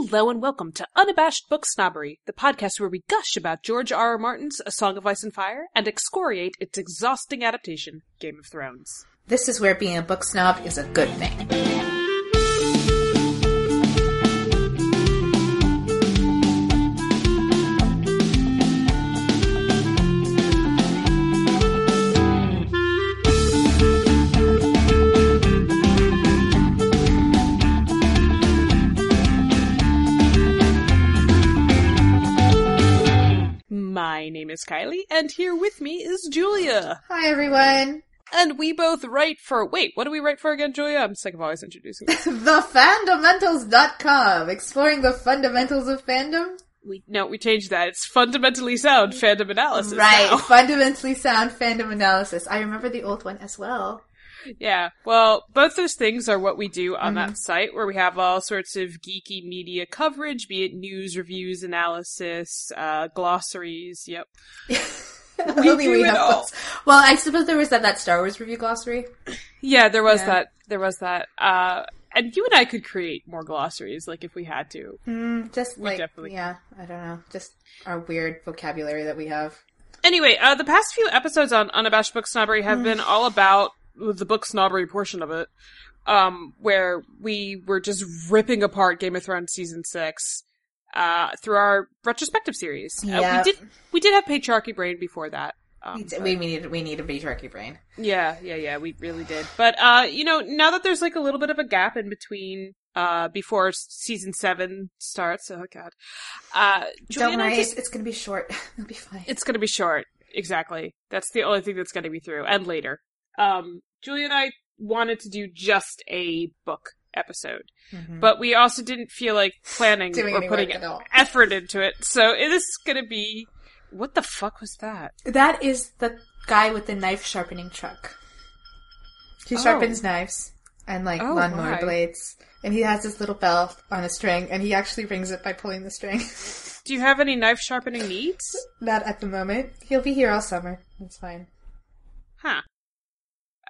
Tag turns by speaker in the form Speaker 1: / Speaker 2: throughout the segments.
Speaker 1: Hello and welcome to Unabashed Book Snobbery, the podcast where we gush about George R. R. Martin's A Song of Ice and Fire and excoriate its exhausting adaptation, Game of Thrones.
Speaker 2: This is where being a book snob is a good thing.
Speaker 1: Is Kylie, and here with me is Julia.
Speaker 2: Hi, everyone.
Speaker 1: And we both write for. Wait, what do we write for again, Julia? I'm sick of always introducing this.
Speaker 2: TheFandomentals.com, exploring the fundamentals of fandom.
Speaker 1: We no, we changed that. It's fundamentally sound fandom analysis.
Speaker 2: right,
Speaker 1: now.
Speaker 2: fundamentally sound fandom analysis. I remember the old one as well.
Speaker 1: Yeah. Well, both those things are what we do on
Speaker 2: Mm-hmm.
Speaker 1: that site where we have all sorts of geeky media coverage, be it news, reviews, analysis, uh, glossaries. Yep.
Speaker 2: Only
Speaker 1: do it
Speaker 2: have
Speaker 1: all.
Speaker 2: books. Well, I suppose there was that, that Star Wars review glossary.
Speaker 1: Yeah, there was
Speaker 2: Yeah.
Speaker 1: that. There was that. Uh, and you and I could create more glossaries, like if we had to.
Speaker 2: Mm, just like,
Speaker 1: definitely-
Speaker 2: yeah, I don't know. Just our weird vocabulary that we have.
Speaker 1: Anyway, uh, the past few episodes on Unabashed Book Snobbery have been all about the book snobbery portion of it, um, where we were just ripping apart Game of Thrones season six, uh, through our retrospective series. Uh,
Speaker 2: Yeah.
Speaker 1: we did, we did have Patriarchy Brain before that. Um,
Speaker 2: We,
Speaker 1: but-
Speaker 2: we need we need a patriarchy brain.
Speaker 1: yeah, yeah, yeah, we really did. But, uh, you know, now that there's like a little bit of a gap in between, uh, before season seven starts, oh god, uh,
Speaker 2: Don't worry,
Speaker 1: just-
Speaker 2: it's gonna be short. It'll be fine.
Speaker 1: It's gonna be short. Exactly. That's the only thing that's gonna be through. And later. Um, Julia and I wanted to do just a book episode.
Speaker 2: Mhm.
Speaker 1: But we also didn't feel like planning
Speaker 2: Doing
Speaker 1: or putting effort into it. So it is gonna be what the fuck was that?
Speaker 2: That is the guy with the knife sharpening truck. He
Speaker 1: Oh.
Speaker 2: sharpens knives and like
Speaker 1: Oh,
Speaker 2: lawnmower
Speaker 1: my.
Speaker 2: blades. And he has this little bell on a string, and he actually rings it by pulling the string.
Speaker 1: Do you have any knife sharpening needs?
Speaker 2: Not at the moment. He'll be here all summer. That's fine.
Speaker 1: Huh.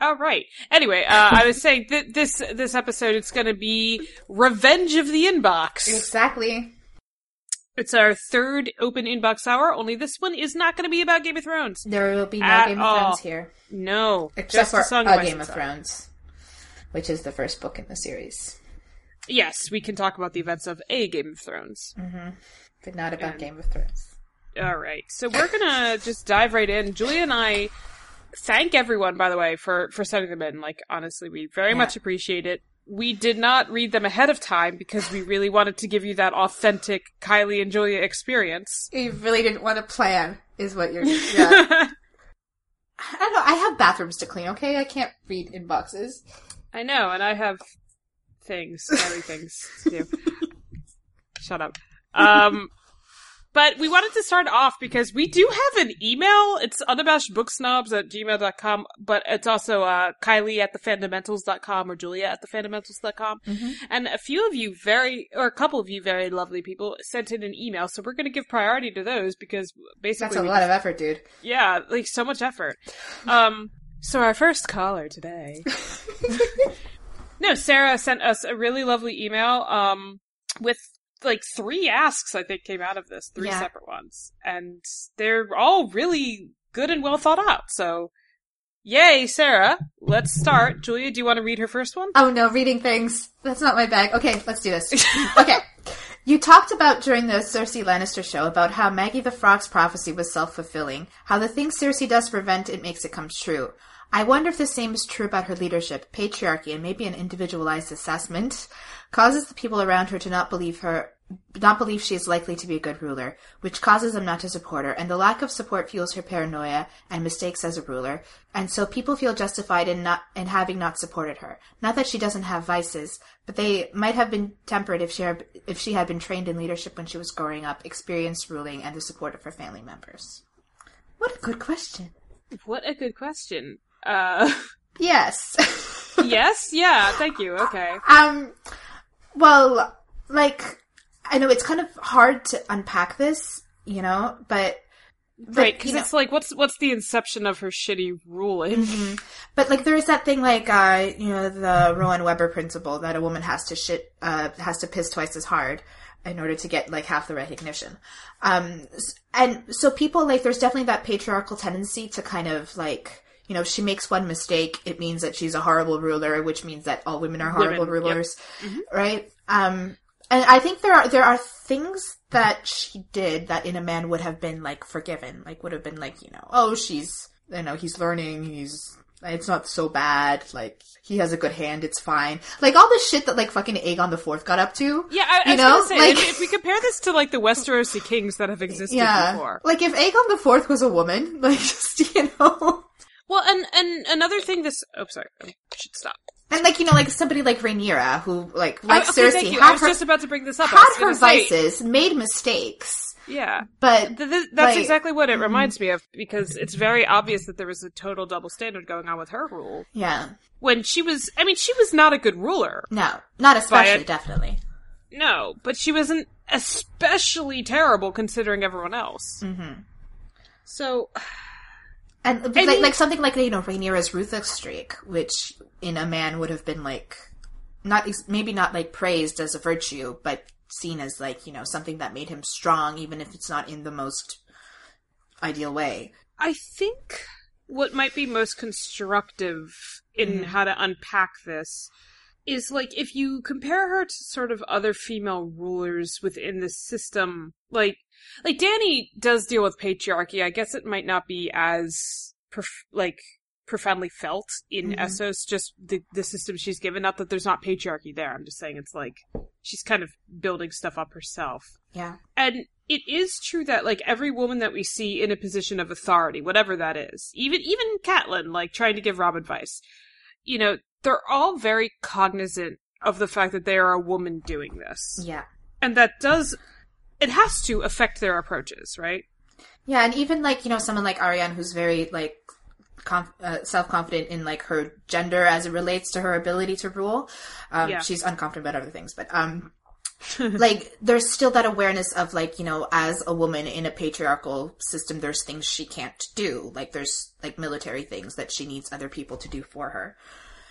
Speaker 1: All right. Anyway, uh, I was saying th- this this episode it's going to be Revenge of the Inbox.
Speaker 2: Exactly.
Speaker 1: It's our third open inbox hour. Only this one is not going to be about Game of Thrones.
Speaker 2: There will be no Game of
Speaker 1: all.
Speaker 2: Thrones here,
Speaker 1: No,
Speaker 2: except
Speaker 1: just
Speaker 2: for
Speaker 1: a song
Speaker 2: a
Speaker 1: of Ice
Speaker 2: Game
Speaker 1: and
Speaker 2: of. Thrones, which is the first book in the series,
Speaker 1: Yes, we can talk about the events of a Game of Thrones.
Speaker 2: but not about
Speaker 1: And-
Speaker 2: Game of Thrones.
Speaker 1: All right, so we're gonna just dive right in. Julia and I thank everyone, by the way, for for sending them in. Like honestly, we very
Speaker 2: Yeah.
Speaker 1: much appreciate it. We did not read them ahead of time because we really wanted to give you that authentic Kylie and Julia experience.
Speaker 2: You really didn't want to plan, is what you're. Yeah. I don't know. I have bathrooms to clean. Okay, I can't read inboxes.
Speaker 1: I know, and I have things, other things to do. Shut up. Um, but we wanted to start off because we do have an email. It's unabashedbooksnobs at gmail.com, but it's also uh, Kylie at thefandomentals.com or Julia at thefandomentals.com. And a few of you very, or a couple of you very lovely people sent in an email, so we're going to give priority to those because basically
Speaker 2: That's a lot of effort, dude.
Speaker 1: yeah, like so much effort. Um, so our first caller today. no, Sarah sent us a really lovely email, um, with like three asks, I think came out of this, three
Speaker 2: Yeah.
Speaker 1: separate ones. And they're all really good and well thought out. So, yay, Sarah. Let's start. Julia, do you want to read her first one?
Speaker 2: Oh no, reading things. That's not my bag. Okay, let's do this. okay. You talked about during the Cersei Lannister show about how Maggy the Frog's prophecy was self fulfilling, how the things Cersei does prevent it makes it come true. I wonder if the same is true about her leadership, patriarchy, and maybe an individualized assessment causes the people around her to not believe her not believe she is likely to be a good ruler, which causes them not to support her, and the lack of support fuels her paranoia and mistakes as a ruler, and so people feel justified in not in having not supported her. Not that she doesn't have vices, but they might have been tempered if she had, if she had been trained in leadership when she was growing up, experienced ruling, and the support of her family members. What a good question.
Speaker 1: What a good question. Uh,
Speaker 2: Yes.
Speaker 1: yes? Yeah, thank you. Okay.
Speaker 2: Um, well, like, I know it's kind of hard to unpack this, you know, but. but,
Speaker 1: Right, because
Speaker 2: you know-
Speaker 1: it's like, what's what's the inception of her shitty ruling?
Speaker 2: But like there is that thing like uh you know the Rowan Weber principle that a woman has to shit uh has to piss twice as hard. in order to get like half the recognition. Um, and so people like there's definitely that patriarchal tendency to kind of like you know if she makes one mistake, it means that she's a horrible ruler, which means that all women are horrible
Speaker 1: Women, yep.
Speaker 2: rulers, right? Um, and I think there are there are things that she did that in a man would have been like forgiven, like would have been like you know oh she's you know he's learning he's it's not so bad like he has a good hand it's fine like all the shit that like fucking Aegon the Fourth got up to
Speaker 1: Yeah, I, I
Speaker 2: You
Speaker 1: was
Speaker 2: know,
Speaker 1: gonna say
Speaker 2: like-
Speaker 1: if, if we compare this to like the Westerosi kings that have existed
Speaker 2: yeah
Speaker 1: before.
Speaker 2: like if Aegon the Fourth was a woman like just you know
Speaker 1: Well, and and another thing, this oh sorry, I should stop.
Speaker 2: and like you know like somebody like Rhaenyra who like like
Speaker 1: Oh, okay,
Speaker 2: Cersei.
Speaker 1: I was
Speaker 2: her
Speaker 1: just about to bring this up.
Speaker 2: Had her
Speaker 1: say-
Speaker 2: vices made mistakes
Speaker 1: yeah.
Speaker 2: but
Speaker 1: Th- th- that's
Speaker 2: Like-
Speaker 1: exactly what it reminds me of because it's very obvious that there was a total double standard going on with her rule
Speaker 2: yeah
Speaker 1: when she was. I mean, she was not a good ruler,
Speaker 2: no not especially
Speaker 1: it-
Speaker 2: definitely
Speaker 1: no, but she wasn't especially terrible considering everyone else.
Speaker 2: mm-hmm.
Speaker 1: So
Speaker 2: And like,
Speaker 1: mean-
Speaker 2: like something like you know Rhaenyra's ruthless streak, which in a man would have been like not maybe not like praised as a virtue, but seen as like you know something that made him strong, even if it's not in the most ideal way.
Speaker 1: I think what might be most constructive in
Speaker 2: Mhm.
Speaker 1: how to unpack this is like if you compare her to sort of other female rulers within the system, like like Dany does deal with patriarchy. I guess it might not be as prof- like profoundly felt in
Speaker 2: Mhm.
Speaker 1: Essos, just the the system she's given. Not that there's not patriarchy there. I'm just saying it's like she's kind of building stuff up herself.
Speaker 2: Yeah,
Speaker 1: And it is true that like every woman that we see in a position of authority, whatever that is, even even Catelyn, like trying to give Robb advice, you know, they're all very cognizant of the fact that they are a woman doing this,
Speaker 2: yeah,
Speaker 1: and that does it has to affect their approaches, right?
Speaker 2: yeah, and even like you know someone like Arianne, who's very like conf- uh, self confident in like her gender as it relates to her ability to rule. Um,
Speaker 1: Yeah.
Speaker 2: She's unconfident about other things, but um. like there's still that awareness of like you know as a woman in a patriarchal system there's things she can't do like there's like military things that she needs other people to do for her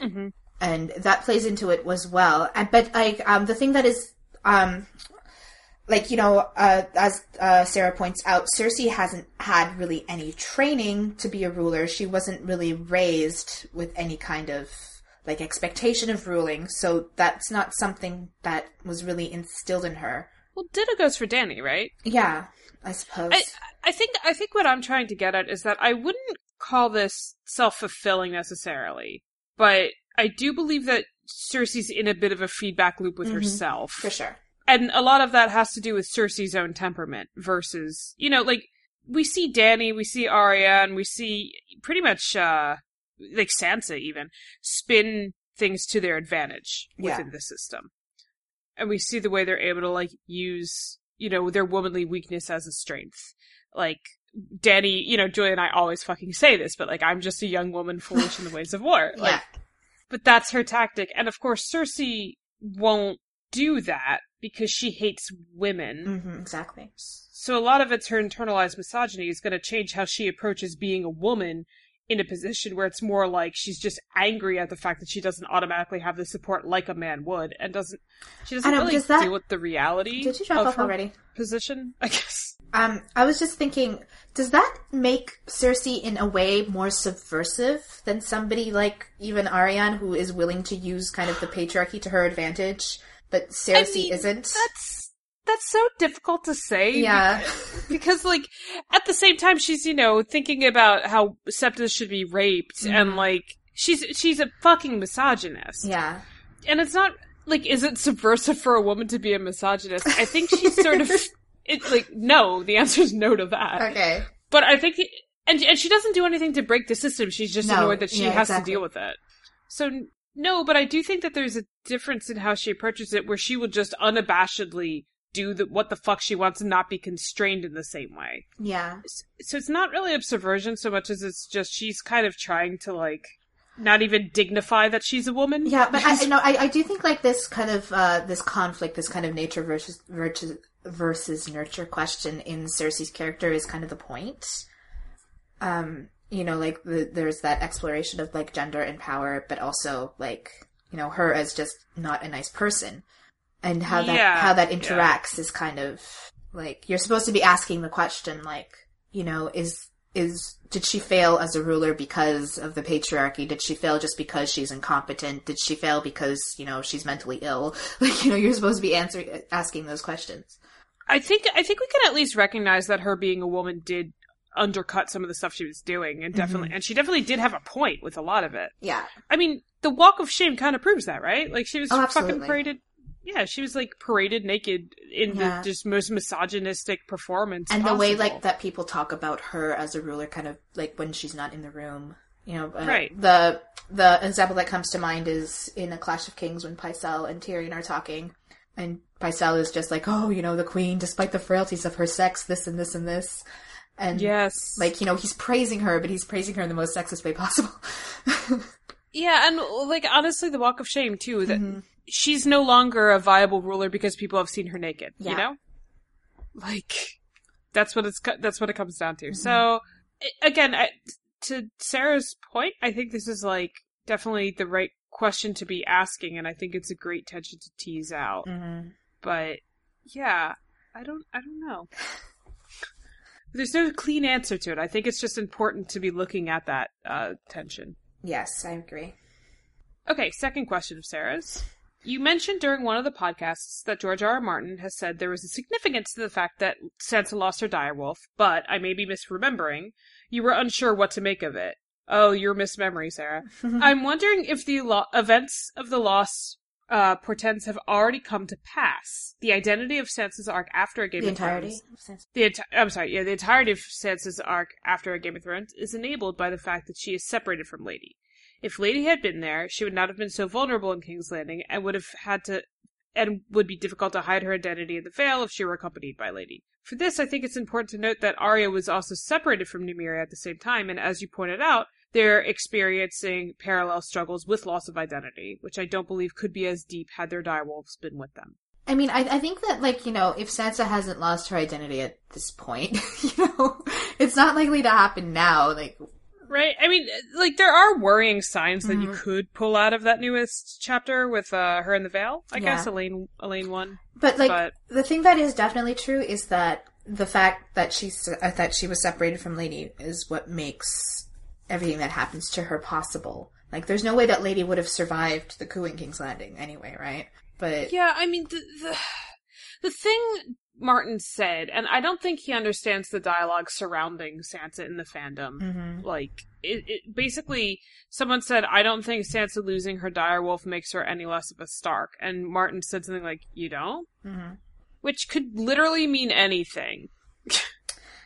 Speaker 1: Mm-hmm.
Speaker 2: and that plays into it as well and but like um the thing that is um like you know uh as uh sarah points out cersei hasn't had really any training to be a ruler she wasn't really raised with any kind of like expectation of ruling so that's not something that was really instilled in her
Speaker 1: Well, ditto goes for Dany, right?
Speaker 2: yeah i suppose
Speaker 1: I I think I think what I'm trying to get at is that I wouldn't call this self fulfilling necessarily, but I do believe that Cersei's in a bit of a feedback loop with
Speaker 2: Mhm.
Speaker 1: herself.
Speaker 2: for sure
Speaker 1: and a lot of that has to do with Cersei's own temperament versus, you know, like we see Dany, we see Arya, and we see pretty much uh like Sansa even spin things to their advantage
Speaker 2: Yeah.
Speaker 1: within the system. And we see the way they're able to like use, you know, their womanly weakness as a strength. Like Dany, you know, Julia and I always fucking say this, but like I'm just a young woman foolish in the ways of war. Like
Speaker 2: yeah
Speaker 1: but that's her tactic. And of course, Cersei won't do that because she hates women.
Speaker 2: hmm exactly.
Speaker 1: So a lot of it's her internalized misogyny is going to change how she approaches being a woman in a position where it's more like she's just angry at the fact that she doesn't automatically have the support like a man would and doesn't she doesn't
Speaker 2: know,
Speaker 1: really
Speaker 2: that-
Speaker 1: deal with the reality
Speaker 2: did you drop
Speaker 1: of
Speaker 2: off
Speaker 1: her
Speaker 2: already?
Speaker 1: position i guess?
Speaker 2: Um, I was just thinking, does that make Cersei in a way more subversive than somebody like even Arianne, who is willing to use kind of the patriarchy to her advantage, but Cersei
Speaker 1: mean,
Speaker 2: isn't?
Speaker 1: that's that's so difficult to say
Speaker 2: Yeah,
Speaker 1: because like at the same time she's you know thinking about how septa should be raped and
Speaker 2: Mhm.
Speaker 1: like she's she's a fucking misogynist.
Speaker 2: Yeah,
Speaker 1: and it's not like is it subversive for a woman to be a misogynist? I think she's sort of it's like no the answer is no to that.
Speaker 2: Okay,
Speaker 1: but i think and, and she doesn't do anything to break the system. She's just
Speaker 2: No,
Speaker 1: annoyed that she
Speaker 2: yeah,
Speaker 1: has
Speaker 2: exactly.
Speaker 1: to deal with it. So no but i do think that there's a difference in how she approaches it where she will just unabashedly do the, what the fuck she wants and not be constrained in the same way
Speaker 2: yeah,
Speaker 1: so it's not really a subversion so much as it's just she's kind of trying to like not even dignify that she's a woman.
Speaker 2: yeah. But I, you know, I, I do think like this kind of uh, this conflict, this kind of nature versus versus versus nurture question in Cersei's character is kind of the point. Um, you know, like the, there's that exploration of like gender and power, but also like you know her as just not a nice person. and how that
Speaker 1: Yeah,
Speaker 2: how that
Speaker 1: yeah.
Speaker 2: interacts is kind of like you're supposed to be asking the question like you know is is did she fail as a ruler because of the patriarchy? Did she fail just because she's incompetent? Did she fail because you know she's mentally ill? Like you know you're supposed to be answering asking those questions.
Speaker 1: I think I think we can at least recognize that her being a woman did undercut some of the stuff she was doing, and definitely, and she definitely did have a point with a lot of it.
Speaker 2: yeah
Speaker 1: I mean, the Walk of Shame kind of proves that, right? Like she was
Speaker 2: Oh,
Speaker 1: fucking paraded. Yeah, she was like paraded naked in
Speaker 2: Yeah.
Speaker 1: the just most misogynistic performance.
Speaker 2: and the way like that people talk about her as a ruler kind of like when she's not in the room you know uh,
Speaker 1: Right.
Speaker 2: the the example that comes to mind is in a clash of kings when Pycelle and Tyrion are talking and Pycelle is just like oh you know the queen despite the frailties of her sex this and this and this and
Speaker 1: Yes.
Speaker 2: like you know he's praising her but he's praising her in the most sexist way possible
Speaker 1: Yeah, and like honestly, the Walk of Shame too. That
Speaker 2: Mhm.
Speaker 1: she's no longer a viable ruler because people have seen her naked.
Speaker 2: Yeah.
Speaker 1: You know, like that's what it's that's what it comes down
Speaker 2: Mm-hmm.
Speaker 1: to. So again, I, to Sarah's point, I think this is like definitely the right question to be asking, and I think it's a great tension to tease out.
Speaker 2: Mhm.
Speaker 1: But yeah, I don't I don't know. There's no clean answer to it. I think it's just important to be looking at that uh, tension.
Speaker 2: yes I agree
Speaker 1: Okay, second question of Sarah's. You mentioned during one of the podcasts that George R. R. Martin has said there was a significance to the fact that Sansa lost her direwolf, but I may be misremembering. You were unsure what to make of it. Oh, your mismemory, Sarah. I'm wondering if the lo- events of the loss uh, portends have already come to pass. The identity of Sansa's arc after a Game
Speaker 2: the
Speaker 1: of Thrones
Speaker 2: entirety
Speaker 1: the enti- I'm sorry, yeah, the entirety of Sansa's arc after a Game of Thrones is enabled by the fact that she is separated from Lady. If Lady had been there, she would not have been so vulnerable in King's Landing and would have had to and would be difficult to hide her identity in the Vale if she were accompanied by Lady. For this, I think it's important to note that Arya was also separated from Nymeria at the same time, and as you pointed out, they're experiencing parallel struggles with loss of identity, which I don't believe could be as deep had their direwolves been with them.
Speaker 2: I mean, I, I think that, like, you know, if Sansa hasn't lost her identity at this point, you know, it's not likely to happen now. Like,
Speaker 1: Right. I mean, like there are worrying signs that you
Speaker 2: Mhm.
Speaker 1: could pull out of that newest chapter with uh, her in the Vale. I
Speaker 2: Yeah.
Speaker 1: guess Alayne, Alayne one.
Speaker 2: but like,
Speaker 1: But-
Speaker 2: the thing that is definitely true is that the fact that she's uh, that she was separated from Lady is what makes everything that happens to her possible. Like, there's no way that Lady would have survived the coup in King's Landing anyway, right? But
Speaker 1: Yeah, I mean the, the the thing Martin said, and I don't think he understands the dialogue surrounding Sansa in the fandom.
Speaker 2: Mhm.
Speaker 1: Like it, it basically, someone said, "I don't think Sansa losing her direwolf makes her any less of a Stark," and Martin said something like, "You don't,"
Speaker 2: Mhm.
Speaker 1: which could literally mean anything.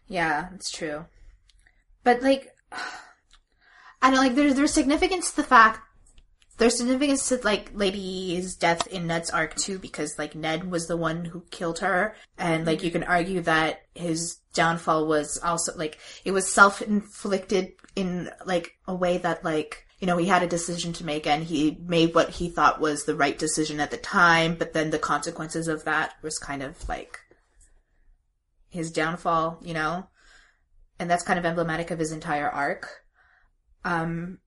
Speaker 2: Yeah, it's true. But like, Don't like. There's there's significance to the fact. There's significance to like Lady's death in Ned's arc too, because like Ned was the one who killed her, and like you can argue that his downfall was also like it was self inflicted in like a way that like you know he had a decision to make and he made what he thought was the right decision at the time, but then the consequences of that was kind of like his downfall, you know? And that's kind of emblematic of his entire arc. Um,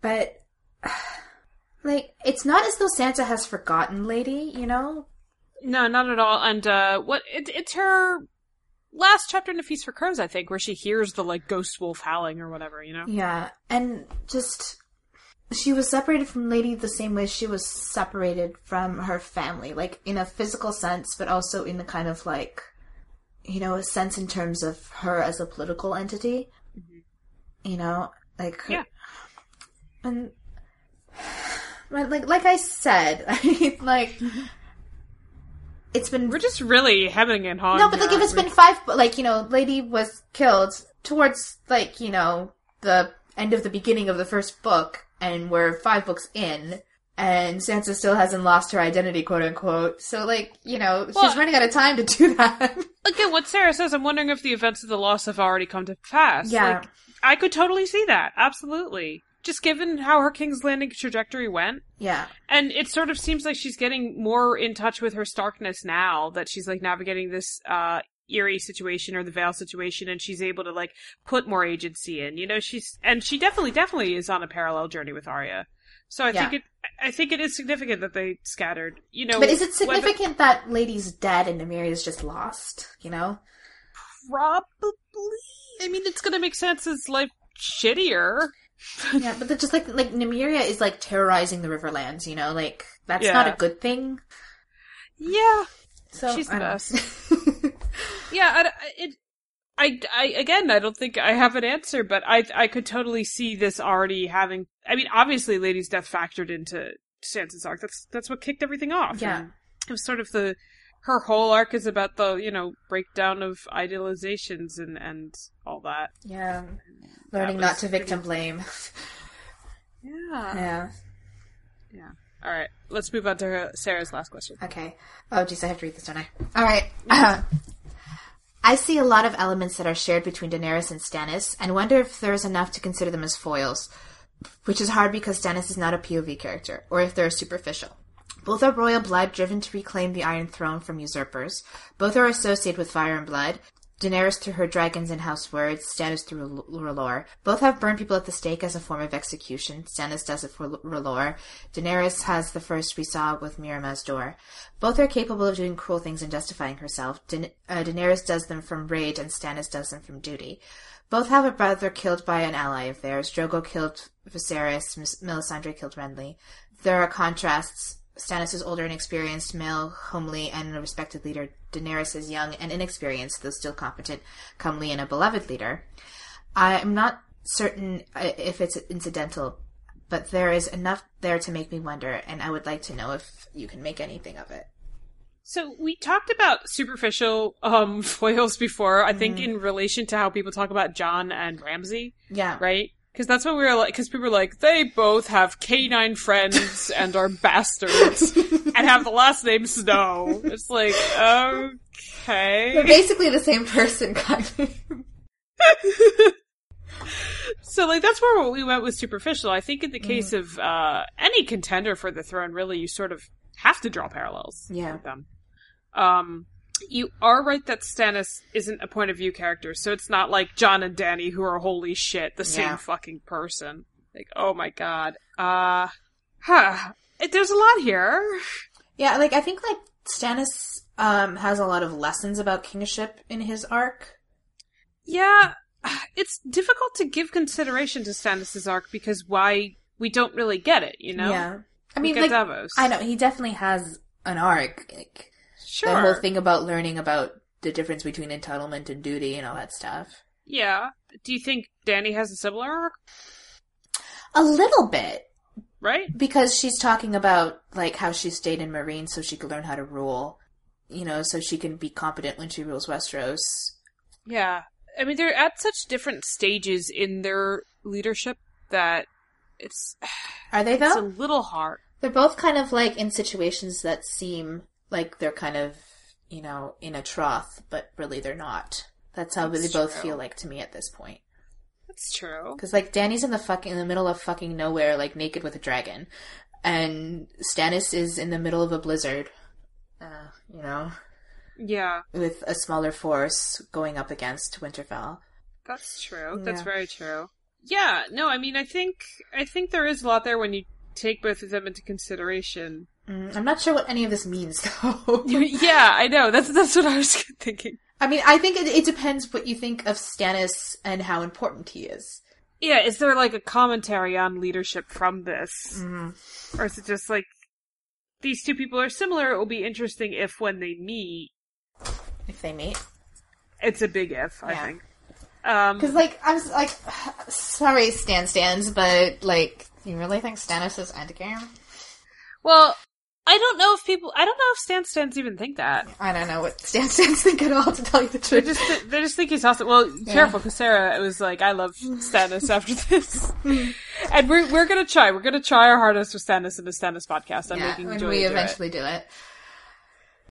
Speaker 2: but, like, it's not as though Sansa has forgotten Lady, you know?
Speaker 1: No, not at all. And uh what it, it's her last chapter in A Feast for Crows, I think, where she hears the like ghost wolf howling or whatever, you know?
Speaker 2: Yeah, and just, she was separated from Lady the same way she was separated from her family, like, in a physical sense, but also in the kind of, like, you know, a sense in terms of her as a political entity. You know, like,
Speaker 1: Yeah.
Speaker 2: and like like I said, I mean, like it's been
Speaker 1: We're just really hemming and hawing.
Speaker 2: no, but like if it's been five, like you know, Lady was killed towards like you know the end of the beginning of the first book, and we're five books in, and Sansa still hasn't lost her identity, quote unquote. So like you know,
Speaker 1: Well-
Speaker 2: she's running out of time to do that.
Speaker 1: Again, what Sarah says, I'm wondering if the events of the loss have already come to pass.
Speaker 2: Yeah.
Speaker 1: Like, I could totally see that. Absolutely. Just given how her King's Landing trajectory went.
Speaker 2: yeah,
Speaker 1: And it sort of seems like she's getting more in touch with her Starkness now that she's like navigating this uh Eyrie situation or the Vale situation and she's able to like put more agency in. You know, she's and she definitely definitely is on a parallel journey with Arya. So I
Speaker 2: Yeah.
Speaker 1: think it. I think it is significant that they scattered. You know,
Speaker 2: But is it
Speaker 1: whether-
Speaker 2: significant that Lady's dead and Nymeria's just lost? You know?
Speaker 1: Probably. I mean, it's gonna make Sansa's life shittier.
Speaker 2: Yeah, but they're just like like Nymeria is like terrorizing the Riverlands. You know, like that's
Speaker 1: Yeah.
Speaker 2: not a good thing.
Speaker 1: Yeah,
Speaker 2: So
Speaker 1: She's the best. yeah. I, I- it. I, I again, I don't think I have an answer, but I I could totally see this already having. I mean, obviously, Lady's death factored into Sansa's arc. That's that's what kicked everything off.
Speaker 2: Yeah.
Speaker 1: And it was sort of the her whole arc is about the you know breakdown of idealizations and and all that.
Speaker 2: yeah, learning not to
Speaker 1: pretty-
Speaker 2: victim blame.
Speaker 1: Yeah.
Speaker 2: Yeah. Yeah.
Speaker 1: All right. Let's move on to her, Sarah's last question.
Speaker 2: Okay. Oh, geez, I have to read this, don't I? All right. I see a lot of elements that are shared between Daenerys and Stannis, and wonder if there is enough to consider them as foils, which is hard because Stannis is not a POV character, or if they're superficial. Both are royal blood driven to reclaim the Iron Throne from usurpers. Both are associated with fire and blood. Daenerys through her dragons and house words, Stannis through R'hllor. Both have burned people at the stake as a form of execution. Stannis does it for R'hllor. Daenerys has the first we saw with Mirri Maz Duur. Both are capable of doing cruel things and justifying herself. Da- uh, Daenerys does them from rage and Stannis does them from duty. Both have a brother killed by an ally of theirs. Drogo killed Viserys, Melisandre killed Renly. There are contrasts. Stannis is older and experienced, male, homely, and a respected leader. Daenerys is young and inexperienced, though still competent, comely, and a beloved leader. I'm not certain uh, if it's incidental, but there is enough there to make me wonder, and I would like to know if you can make anything of it.
Speaker 1: So we talked about superficial um foils before. I think
Speaker 2: Mm-hmm.
Speaker 1: in relation to how people talk about Jon and Ramsay,
Speaker 2: Yeah.
Speaker 1: right? Because that's what we were like. Because people were like, they both have canine friends and are bastards and have the last name Snow. It's like, okay, They're
Speaker 2: basically the same person, kind of.
Speaker 1: So like that's where we went with superficial. I think in the case of uh any contender for the throne, really, you sort of have to draw parallels.
Speaker 2: Yeah.
Speaker 1: with them. Um, you are right that Stannis isn't a point of view character, so it's not like Jon and Dany who are holy shit, the same
Speaker 2: Yeah.
Speaker 1: fucking person. Like, oh my god. Uh, huh. It- There's a lot here.
Speaker 2: Yeah, like I think like Stannis um has a lot of lessons about kingship in his arc.
Speaker 1: Yeah, it's difficult to give consideration to Stannis' arc because why we don't really get it, you know?
Speaker 2: Yeah. I mean like
Speaker 1: Davos.
Speaker 2: I know he definitely has an arc. Like
Speaker 1: Sure.
Speaker 2: the whole thing about learning about the difference between entitlement and duty and all that stuff.
Speaker 1: Yeah. Do you think Dany has a similar arc?
Speaker 2: A little bit.
Speaker 1: Right?
Speaker 2: because she's talking about like how she stayed in Meereen so she could learn how to rule, you know, so she can be competent when she rules Westeros.
Speaker 1: Yeah. I mean, they're at such different stages in their leadership that it's
Speaker 2: Are they though?
Speaker 1: it's a little hard.
Speaker 2: They're both kind of like in situations that seem like they're kind of, you know, in a trough, but really they're not. That's how
Speaker 1: That's
Speaker 2: they both
Speaker 1: true.
Speaker 2: feel like to me at this point.
Speaker 1: That's true.
Speaker 2: Because like Dany's in the fucking in the middle of fucking nowhere, like naked with a dragon, and Stannis is in the middle of a blizzard. Uh, you know,
Speaker 1: Yeah,
Speaker 2: with a smaller force going up against Winterfell.
Speaker 1: that's true. That's
Speaker 2: Yeah.
Speaker 1: very true. Yeah, no, I mean, I think I think there is a lot there when you take both of them into consideration.
Speaker 2: Mm, I'm not sure what any of this means, though.
Speaker 1: yeah, I know. That's that's what I was thinking.
Speaker 2: I mean, I think it, it depends what you think of Stannis and how important he is.
Speaker 1: Yeah, is there like a commentary on leadership from this, or is it just like these two people are similar? It will be interesting if when they meet,
Speaker 2: If they meet,
Speaker 1: it's a big if. I
Speaker 2: Yeah.
Speaker 1: think. Um,
Speaker 2: because like I'm like, sorry, Stan stands, but like, you really think Stannis is endgame?
Speaker 1: well, I don't know if people. I don't know if Stan Stans even think that.
Speaker 2: I don't know what Stan Stans think at all, to tell you the
Speaker 1: They
Speaker 2: truth.
Speaker 1: just they just think he's awesome. Well, careful, because Sarah was like, "I love Stannis." After this, and we're we're gonna try. We're gonna try our hardest with Stannis in the Stannis podcast. I'm
Speaker 2: yeah,
Speaker 1: making
Speaker 2: when we
Speaker 1: do it.
Speaker 2: eventually do it.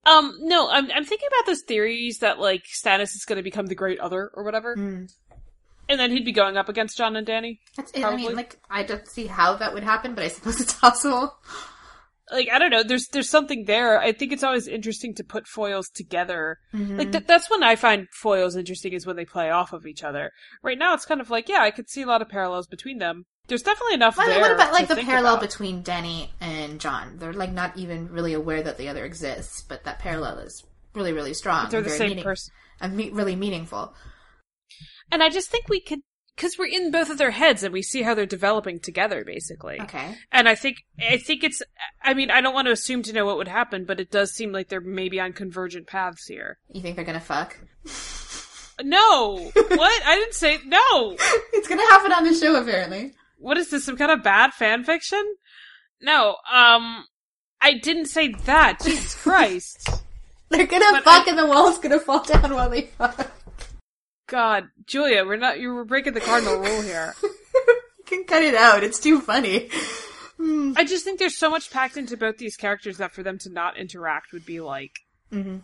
Speaker 1: Um, no, I'm I'm thinking about those theories that like Stannis is going to become the Great Other or whatever,
Speaker 2: Mm.
Speaker 1: and then he'd be going up against Jon and Dany.
Speaker 2: That's it. I mean, like, I don't see how that would happen, but I suppose it's possible.
Speaker 1: Like I don't know, there's there's something there. I think it's always interesting to put foils together.
Speaker 2: Mm-hmm.
Speaker 1: Like th- that's when I find foils interesting is when they play off of each other. Right now, it's kind of like yeah, I could see a lot of parallels between them. there's definitely enough
Speaker 2: Well,
Speaker 1: there.
Speaker 2: what about like the parallel
Speaker 1: about.
Speaker 2: between Dany and Jon? They're like not even really aware that the other exists, but that parallel is really, really strong.
Speaker 1: They're
Speaker 2: and
Speaker 1: the same
Speaker 2: meaning-
Speaker 1: person.
Speaker 2: and me- really meaningful.
Speaker 1: And I just think we could, because we're in both of their heads and we see how they're developing together, basically.
Speaker 2: Okay.
Speaker 1: And I think, I think it's, I mean, I don't want to assume to know what would happen, but it does seem like they're maybe on convergent paths here.
Speaker 2: You think they're gonna fuck?
Speaker 1: No! what? I didn't say, no!
Speaker 2: it's gonna happen on the show, apparently.
Speaker 1: What is this, some kind of bad fan fiction? No, um, I didn't say that. Jesus Christ.
Speaker 2: They're gonna
Speaker 1: But
Speaker 2: fuck
Speaker 1: I-
Speaker 2: and the wall's gonna fall down while they fuck.
Speaker 1: God, Julia, we're not, you were breaking the cardinal rule here.
Speaker 2: you can cut it out. It's too funny. Hmm.
Speaker 1: I just think there's so much packed into both these characters that for them to not interact would be like
Speaker 2: hmm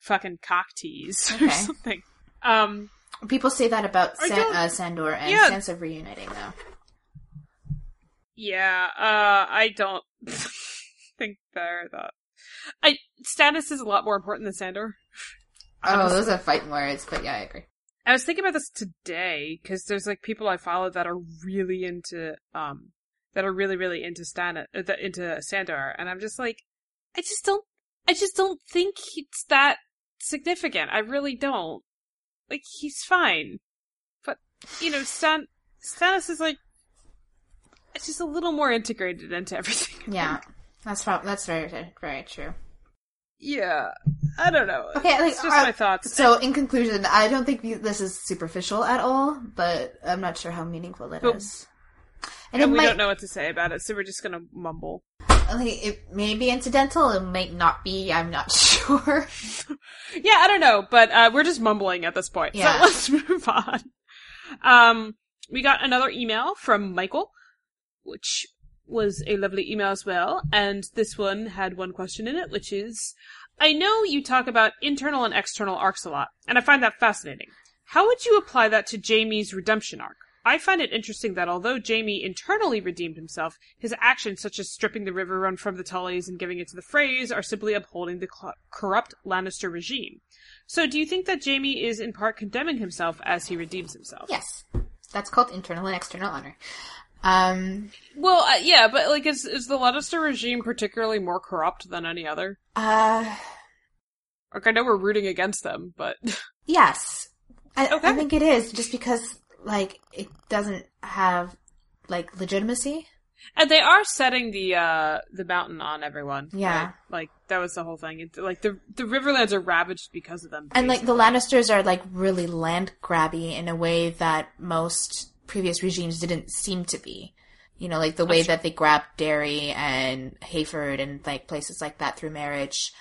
Speaker 1: fucking cock tease or something. Um,
Speaker 2: People say that about San- uh, Sandor and
Speaker 1: Yeah.
Speaker 2: of reuniting, though.
Speaker 1: yeah, uh, I don't think they're that. I Stannis is a lot more important than Sandor.
Speaker 2: Oh, those are fighting words, but yeah, I agree.
Speaker 1: I was thinking about this today because there's like people I follow that are really into um that are really really into Stannis uh, into Sandor, and I'm just like, I just don't, I just don't think it's that significant. I really don't. Like he's fine, but you know, Stan Stannis is like, it's just a little more integrated into everything.
Speaker 2: Yeah, that's prob- that's very very true.
Speaker 1: Yeah, I don't know.
Speaker 2: Okay, like,
Speaker 1: it's just my thoughts.
Speaker 2: So, in conclusion, I don't think this is superficial at all, but I'm not sure how meaningful it is.
Speaker 1: But-
Speaker 2: And,
Speaker 1: and
Speaker 2: it
Speaker 1: we
Speaker 2: might,
Speaker 1: don't know what to say about it, so we're just gonna mumble.
Speaker 2: like, it may be incidental, it might not be. I'm not sure.
Speaker 1: Yeah, I don't know, but uh, we're just mumbling at this point.
Speaker 2: Yeah.
Speaker 1: So let's move on. Um, we got another email from Michael, which was a lovely email as well. And this one had one question in it, which is, I know you talk about internal and external arcs a lot, and I find that fascinating. How would you apply that to Jaime's redemption arc? I find it interesting that although Jaime internally redeemed himself, his actions such as stripping the Riverrun from the Tullys and giving it to the Freys are simply upholding the cl- corrupt Lannister regime. So do you think that Jamie is in part condemning himself as he redeems himself?
Speaker 2: yes, that's called internal and external honor. Um,
Speaker 1: Well, uh, yeah, but like, is is the Lannister regime particularly more corrupt than any other?
Speaker 2: uh,
Speaker 1: Like, I know we're rooting against them, but
Speaker 2: yes, I,
Speaker 1: Okay.
Speaker 2: I think it is just because like it doesn't have like legitimacy.
Speaker 1: and they are setting the uh the mountain on everyone.
Speaker 2: Yeah.
Speaker 1: right? like that was the whole thing. It, like the the Riverlands are ravaged because of them,
Speaker 2: And like the. Lannisters are like really land grabby in a way that most previous regimes didn't seem to be. You know, like the way that they grabbed Darry and Hayford and like places like that through marriage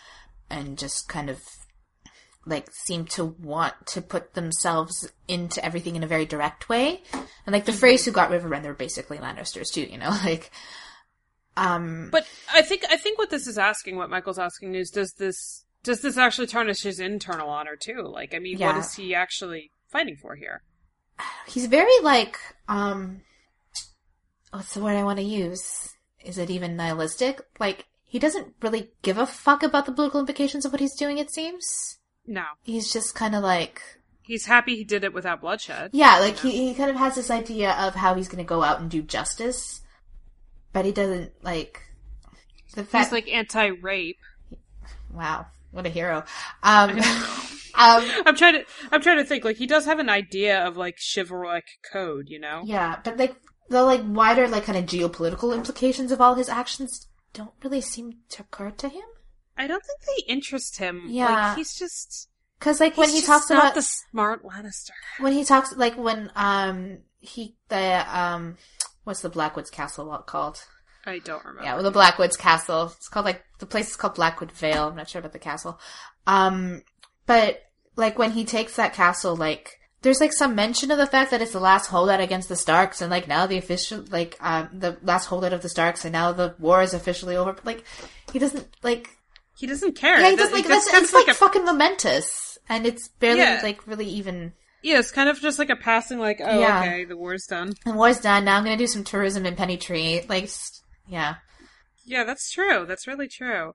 Speaker 2: and just kind of like seem to want to put themselves into everything in a very direct way. And like the Freys who got Riverrun, they're basically Lannisters too, you know, like um
Speaker 1: But I think I think what this is asking, what Michael's asking, is does this does this actually tarnish his internal honor too? Like, I mean, what
Speaker 2: Yeah.
Speaker 1: is he actually fighting for here?
Speaker 2: He's very like um what's the word I want to use? Is it even nihilistic? Like he doesn't really give a fuck about the political implications of what he's doing, it seems.
Speaker 1: No,
Speaker 2: He's just kind of like
Speaker 1: he's happy he did it without bloodshed.
Speaker 2: yeah, like he, he kind of has this idea of how he's going to go out and do justice, but he doesn't like the fact
Speaker 1: He's like anti-rape.
Speaker 2: wow, what a hero. Um um
Speaker 1: I'm trying to I'm trying to think. Like he does have an idea of like chivalric code, you know?
Speaker 2: yeah, but like the like wider like kind of geopolitical implications of all his actions don't really seem to occur to him.
Speaker 1: I don't think they interest him.
Speaker 2: Yeah.
Speaker 1: like, he's just
Speaker 2: Cause like when he talks
Speaker 1: not
Speaker 2: about
Speaker 1: the smart Lannister.
Speaker 2: when he talks like when um he the um what's the Blackwoods Castle called?
Speaker 1: I don't remember.
Speaker 2: Yeah, well, the Blackwoods Castle. It's called like the place is called Blackwood Vale. I'm not sure about the castle. Um, but like when he takes that castle, like there's like some mention of the fact that it's the last holdout against the Starks, and like now the official like um the last holdout of the Starks, and now the war is officially over. But like he doesn't like
Speaker 1: he doesn't care.
Speaker 2: yeah he
Speaker 1: That-
Speaker 2: does like
Speaker 1: that's
Speaker 2: that's, it's like,
Speaker 1: like a
Speaker 2: fucking momentous, and it's barely
Speaker 1: Yeah.
Speaker 2: like really even.
Speaker 1: yeah, it's kind of just like a passing. Like, oh,
Speaker 2: Yeah.
Speaker 1: okay, the war's done.
Speaker 2: The war's done. Now I'm gonna do some tourism in Pennytree. Like, yeah.
Speaker 1: Yeah, that's true. That's really true.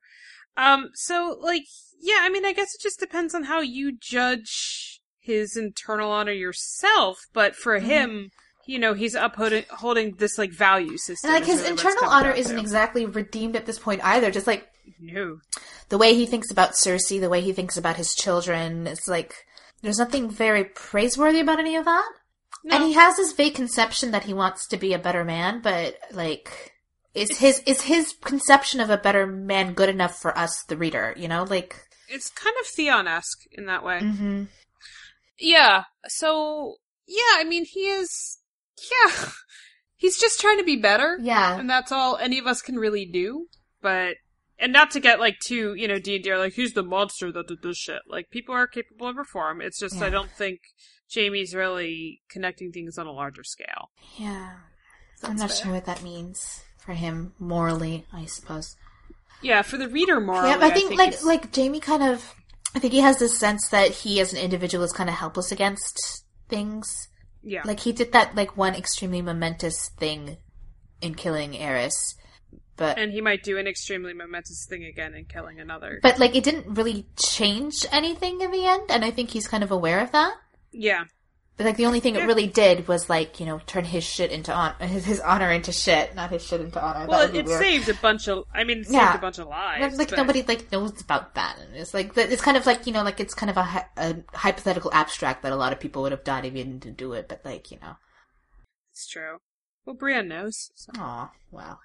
Speaker 1: Um, so like, yeah, I mean, I guess it just depends on how you judge his internal honor yourself. But for
Speaker 2: Mhm.
Speaker 1: him, you know he's upholding holding this like value system.
Speaker 2: And like his
Speaker 1: really
Speaker 2: internal honor isn't exactly redeemed at this point either. Just like
Speaker 1: no.
Speaker 2: the way he thinks about Cersei, the way he thinks about his children, it's like there's nothing very praiseworthy about any of that.
Speaker 1: No.
Speaker 2: And he has this vague conception that he wants to be a better man, but like is his is his conception of a better man good enough for us, the reader? You know, like
Speaker 1: It's kind of Theon esque in that way.
Speaker 2: hmm
Speaker 1: Yeah. So yeah, I mean he is. Yeah, he's just trying to be better.
Speaker 2: yeah,
Speaker 1: and that's all any of us can really do. But and not to get like too you know D and D like who's the monster that did this shit. Like people are capable of reform. It's just I don't think Jaime's really connecting things on a larger scale.
Speaker 2: yeah. I'm not
Speaker 1: fair.
Speaker 2: sure what that means for him morally. I suppose.
Speaker 1: Yeah, for the reader morally,
Speaker 2: yeah, I think, like
Speaker 1: it's-
Speaker 2: like Jaime kind of. I think he has this sense that he, as an individual, is kind of helpless against things.
Speaker 1: yeah,
Speaker 2: Like he did that like one extremely momentous thing in killing Aerys, but
Speaker 1: and he might do an extremely momentous thing again in killing another.
Speaker 2: but like it didn't really change anything in the end, and I think he's kind of aware of that.
Speaker 1: yeah,
Speaker 2: But like the only thing it really did was like you know turn his shit into on his, his honor into shit, not his shit into honor.
Speaker 1: well, it, saved a bunch of. I mean, it saved
Speaker 2: Yeah.
Speaker 1: a bunch of lives.
Speaker 2: Like,
Speaker 1: but-
Speaker 2: nobody like knows about that, and it's like it's kind of like you know like it's kind of a, a hypothetical abstract that a lot of people would have died if you didn't do it, but like you know,
Speaker 1: It's true. Well, Brienne knows. So,
Speaker 2: oh wow.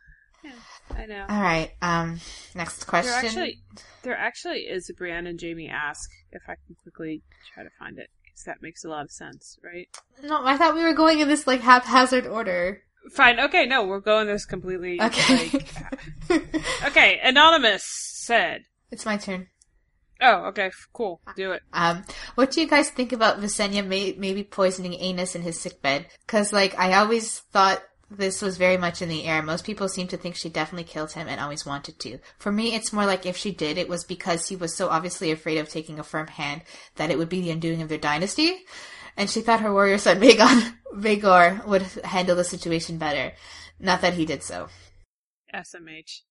Speaker 1: I know.
Speaker 2: All right, um, next question.
Speaker 1: There actually, there actually is a Brienne and Jaime ask. If I can quickly try to find it, because that makes a lot of sense, right?
Speaker 2: No, I thought we were going in this like haphazard order.
Speaker 1: Fine. Okay. No, we're going this completely.
Speaker 2: Okay.
Speaker 1: Like, okay. Anonymous said.
Speaker 2: it's my turn.
Speaker 1: Oh, okay. Cool. Do it.
Speaker 2: Um, what do you guys think about Visenya may- maybe poisoning Aenys in his sickbed? Because, like, I always thought this was very much in the air. Most people seem to think she definitely killed him and always wanted to. For me, it's more like if she did, it was because he was so obviously afraid of taking a firm hand that it would be the undoing of their dynasty. And she thought her warrior son, Vagon, Vagor, would handle the situation better. Not that he did so.
Speaker 1: SMH.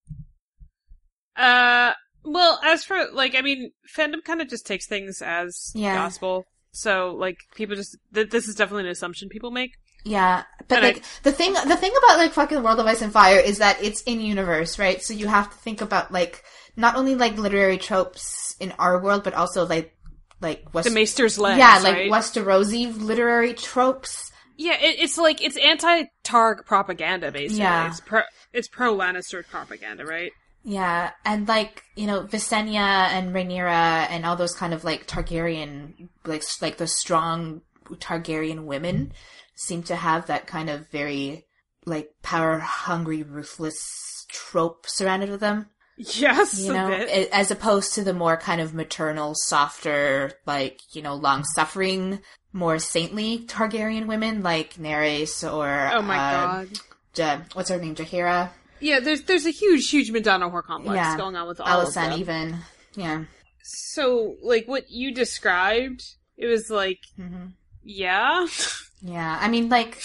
Speaker 1: Uh. Well, as for like, I mean, fandom kind of just takes things as
Speaker 2: Yeah.
Speaker 1: gospel. So, like, people just th- this is definitely an assumption people make.
Speaker 2: Yeah, but
Speaker 1: And I-
Speaker 2: like the thing, the thing about like fucking World of Ice and Fire is that it's in universe, right? So you have to think about like not only like literary tropes in our world, but also like like West,
Speaker 1: The Maester's lens.
Speaker 2: yeah, like
Speaker 1: right?
Speaker 2: Westerosi literary tropes.
Speaker 1: Yeah, it, it's like it's anti-Targ propaganda, basically.
Speaker 2: Yeah.
Speaker 1: It's pro it's pro Lannister propaganda, right?
Speaker 2: Yeah, and like you know Visenya and Rhaenyra and all those kind of like Targaryen, like like the strong Targaryen women seem to have that kind of very like power hungry, ruthless trope surrounded with them.
Speaker 1: Yes,
Speaker 2: you
Speaker 1: a
Speaker 2: know,
Speaker 1: bit.
Speaker 2: as opposed to the more kind of maternal, softer, like you know, long suffering, more saintly Targaryen women like Naerys or
Speaker 1: oh my
Speaker 2: uh,
Speaker 1: god.
Speaker 2: Ja- what's her name, Jahira,
Speaker 1: Yeah, there's there's a huge, huge Madonna whore complex
Speaker 2: Yeah.
Speaker 1: going on with all of
Speaker 2: Alysanne,
Speaker 1: them.
Speaker 2: even. Yeah.
Speaker 1: So, like what you described, it was like,
Speaker 2: hmm
Speaker 1: yeah,
Speaker 2: Yeah, I mean, like,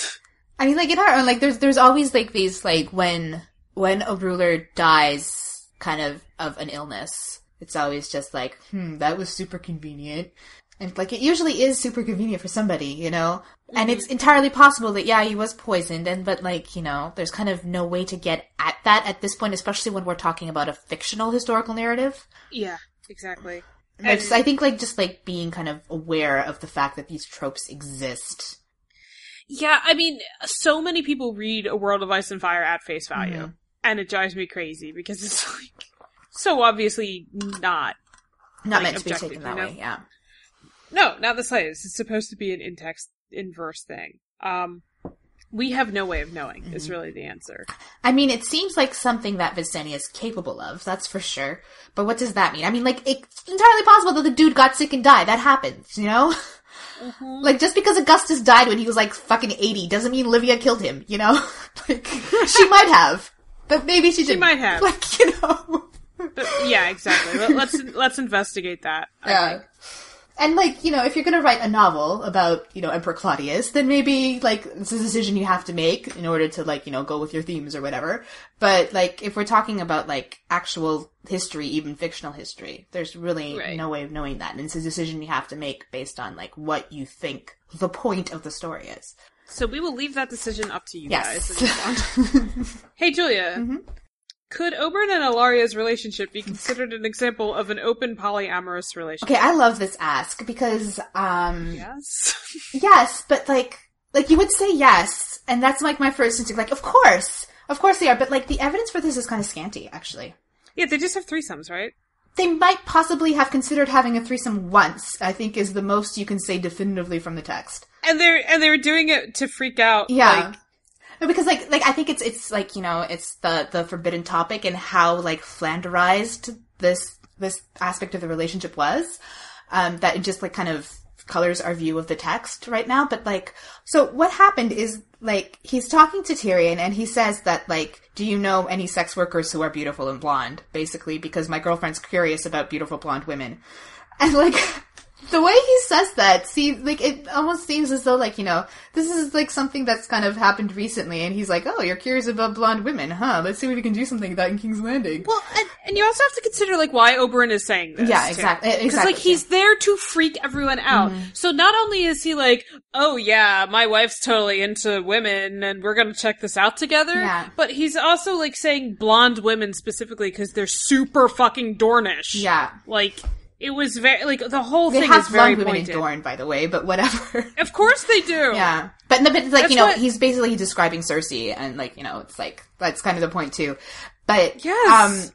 Speaker 2: I mean, like in our own, like, there's there's always like these like when when a ruler dies, kind of of an illness. It's always just like, hmm, that was super convenient, and like it usually is super convenient for somebody, you know. And it's entirely possible that yeah, he was poisoned, and but like you know, there's kind of no way to get at that at this point, especially when we're talking about a fictional historical narrative.
Speaker 1: yeah, exactly.
Speaker 2: I, just, I think like just like being kind of aware of the fact that these tropes exist.
Speaker 1: Yeah, I mean, so many people read A World of Ice and Fire at face value,
Speaker 2: Mhm.
Speaker 1: and it drives me crazy because it's like so obviously not.
Speaker 2: Not
Speaker 1: Like,
Speaker 2: meant to be taken that
Speaker 1: you know?
Speaker 2: way, yeah.
Speaker 1: No, not the slightest. It's supposed to be an in-text, inverse thing. Um, we have no way of knowing.
Speaker 2: Mm-hmm.
Speaker 1: Is really the answer.
Speaker 2: I mean, it seems like something that Visenya is capable of, that's for sure. But what does that mean? I mean, like, it's entirely possible that the dude got sick and died. That happens, you know?
Speaker 1: Mm-hmm.
Speaker 2: Like, just because Augustus died when he was like fucking 80 doesn't mean Livia killed him, you know? like, she might have. But maybe she didn't.
Speaker 1: might have.
Speaker 2: Like, you know?
Speaker 1: But yeah, exactly. Let, let's let's investigate that.
Speaker 2: Yeah. And like, you know, if you're gonna write a novel about, you know, Emperor Claudius, then maybe like it's a decision you have to make in order to like, you know, go with your themes or whatever. But like if we're talking about like actual history, even fictional history, there's really
Speaker 1: Right.
Speaker 2: no way of knowing that. And it's a decision you have to make based on like what you think the point of the story is.
Speaker 1: So we will leave that decision up to you
Speaker 2: Yes.
Speaker 1: guys. hey, Julia.
Speaker 2: Mhm.
Speaker 1: Could Oberyn and Ellaria's relationship be considered an example of an open polyamorous relationship?
Speaker 2: Okay, I love this ask because um
Speaker 1: Yes.
Speaker 2: yes, but like like you would say yes, and that's like my first instinct. Like, of course, of course they are, but like the evidence for this is kind of scanty, actually.
Speaker 1: yeah, they just have threesomes, right?
Speaker 2: They might possibly have considered having a threesome once. I think is the most you can say definitively from the text.
Speaker 1: And they're and they were doing it to freak out.
Speaker 2: Yeah.
Speaker 1: like,
Speaker 2: Because like like I think it's it's like you know it's the the forbidden topic and how like flanderized this this aspect of the relationship was um that it just like kind of colors our view of the text right now. But like so what happened is like he's talking to Tyrion and he says that like do you know any sex workers who are beautiful and blonde? Basically because my girlfriend's curious about beautiful blonde women. And like the way he says that, see, like it almost seems as though, like you know, this is like something that's kind of happened recently, and he's like, "Oh, you're curious about blonde women, huh? Let's see if we can do something like that in King's Landing."
Speaker 1: well, and, and you also have to consider like why Oberyn is saying this.
Speaker 2: Yeah, exactly-
Speaker 1: Because
Speaker 2: exactly,
Speaker 1: like he's there to freak everyone out.
Speaker 2: Mm-hmm.
Speaker 1: So not only is he like, oh yeah, my wife's totally into women, and we're gonna check this out together.
Speaker 2: Yeah.
Speaker 1: But he's also like saying blonde women specifically because they're super fucking Dornish.
Speaker 2: Yeah.
Speaker 1: Like it was very like the whole
Speaker 2: they
Speaker 1: thing
Speaker 2: have
Speaker 1: is very
Speaker 2: women
Speaker 1: pointed.
Speaker 2: in Dorne, by the way, but whatever.
Speaker 1: Of course they do.
Speaker 2: yeah, but no, but like
Speaker 1: That's
Speaker 2: you know,
Speaker 1: what-
Speaker 2: he's basically describing Cersei, and like you know, it's like that's kind of the point too. But
Speaker 1: Yes.
Speaker 2: um,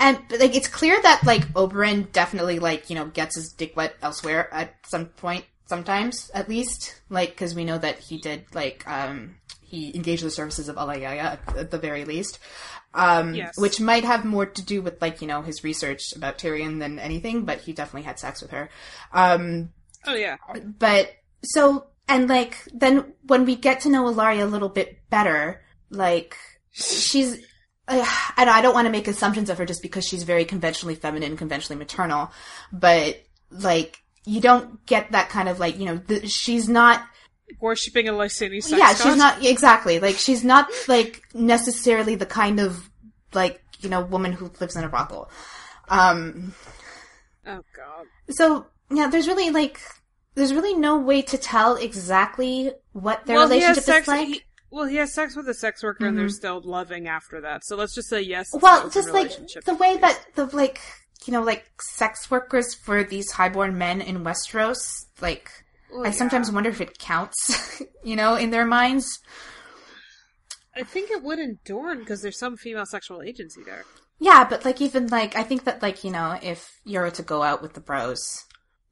Speaker 2: and but, like it's clear that like Oberyn definitely like you know gets his dick wet elsewhere at some point, sometimes at least, like because we know that he did like um he engaged the services of Alayaya at, at the very least. Um,
Speaker 1: Yes.
Speaker 2: which might have more to do with like you know his research about Tyrion than anything, but he definitely had sex with her. Um,
Speaker 1: Oh yeah.
Speaker 2: but so and like then when we get to know Ellaria a little bit better, like she's uh, and I don't want to make assumptions of her just because she's very conventionally feminine, conventionally maternal, but like you don't get that kind of like you know the, she's not
Speaker 1: Worshipping a Lyseni sex
Speaker 2: yeah
Speaker 1: god.
Speaker 2: she's not exactly like she's not like necessarily the kind of like you know woman who lives in a brothel. Um,
Speaker 1: Oh god.
Speaker 2: so yeah, there's really like there's really no way to tell exactly what their
Speaker 1: well,
Speaker 2: relationship
Speaker 1: sex.
Speaker 2: is like.
Speaker 1: he- well, he has sex with a sex worker, and they're still loving after that. So let's just say yes.
Speaker 2: well, just like the way that the like you know like sex workers for these highborn men in Westeros, like
Speaker 1: Well,
Speaker 2: I sometimes wonder if it counts, you know, in their minds.
Speaker 1: I think it would in Dorne because there's some female sexual agency there.
Speaker 2: Yeah, but like even like I think that like you know if you're to go out with the bros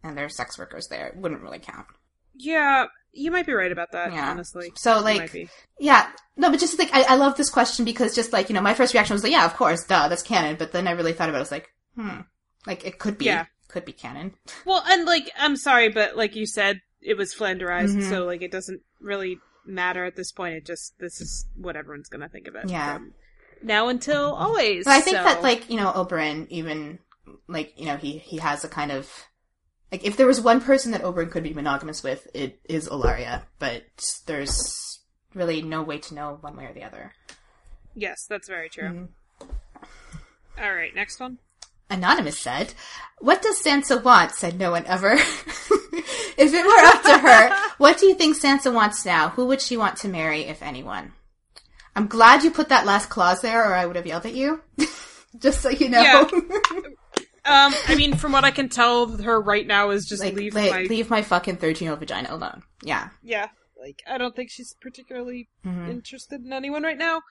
Speaker 2: and there's sex workers there, it wouldn't really count.
Speaker 1: Yeah, you might be right about that.
Speaker 2: Yeah.
Speaker 1: honestly.
Speaker 2: So like. Yeah, no, but just like I, I love this question because just like you know, my first reaction was like, yeah, of course, duh, that's canon. But then I really thought about it. I was like, hmm, like it could be,
Speaker 1: Yeah.
Speaker 2: could be canon.
Speaker 1: Well, and like I'm sorry, but like you said, it was flanderized,
Speaker 2: Mhm.
Speaker 1: so like it doesn't really matter at this point. It just this is what everyone's gonna think of it.
Speaker 2: Yeah.
Speaker 1: now until always.
Speaker 2: But I think
Speaker 1: so-
Speaker 2: that like you know, Oberyn even like you know he he has a kind of like if there was one person that Oberyn could be monogamous with, it is Ellaria. But there's really no way to know one way or the other.
Speaker 1: yes, that's very true.
Speaker 2: Mhm.
Speaker 1: All right, next one.
Speaker 2: Anonymous said, What does Sansa want? said no one ever. if it were up to her, what do you think Sansa wants now? Who would she want to marry, if anyone? I'm glad you put that last clause there, or I would have yelled at you. Just so you know.
Speaker 1: Yeah. Um, I mean, from what I can tell, her right now is just
Speaker 2: like,
Speaker 1: leave
Speaker 2: like,
Speaker 1: my
Speaker 2: leave my fucking 13 year old vagina alone. Yeah.
Speaker 1: yeah. Like I don't think she's particularly
Speaker 2: Mhm.
Speaker 1: interested in anyone right now.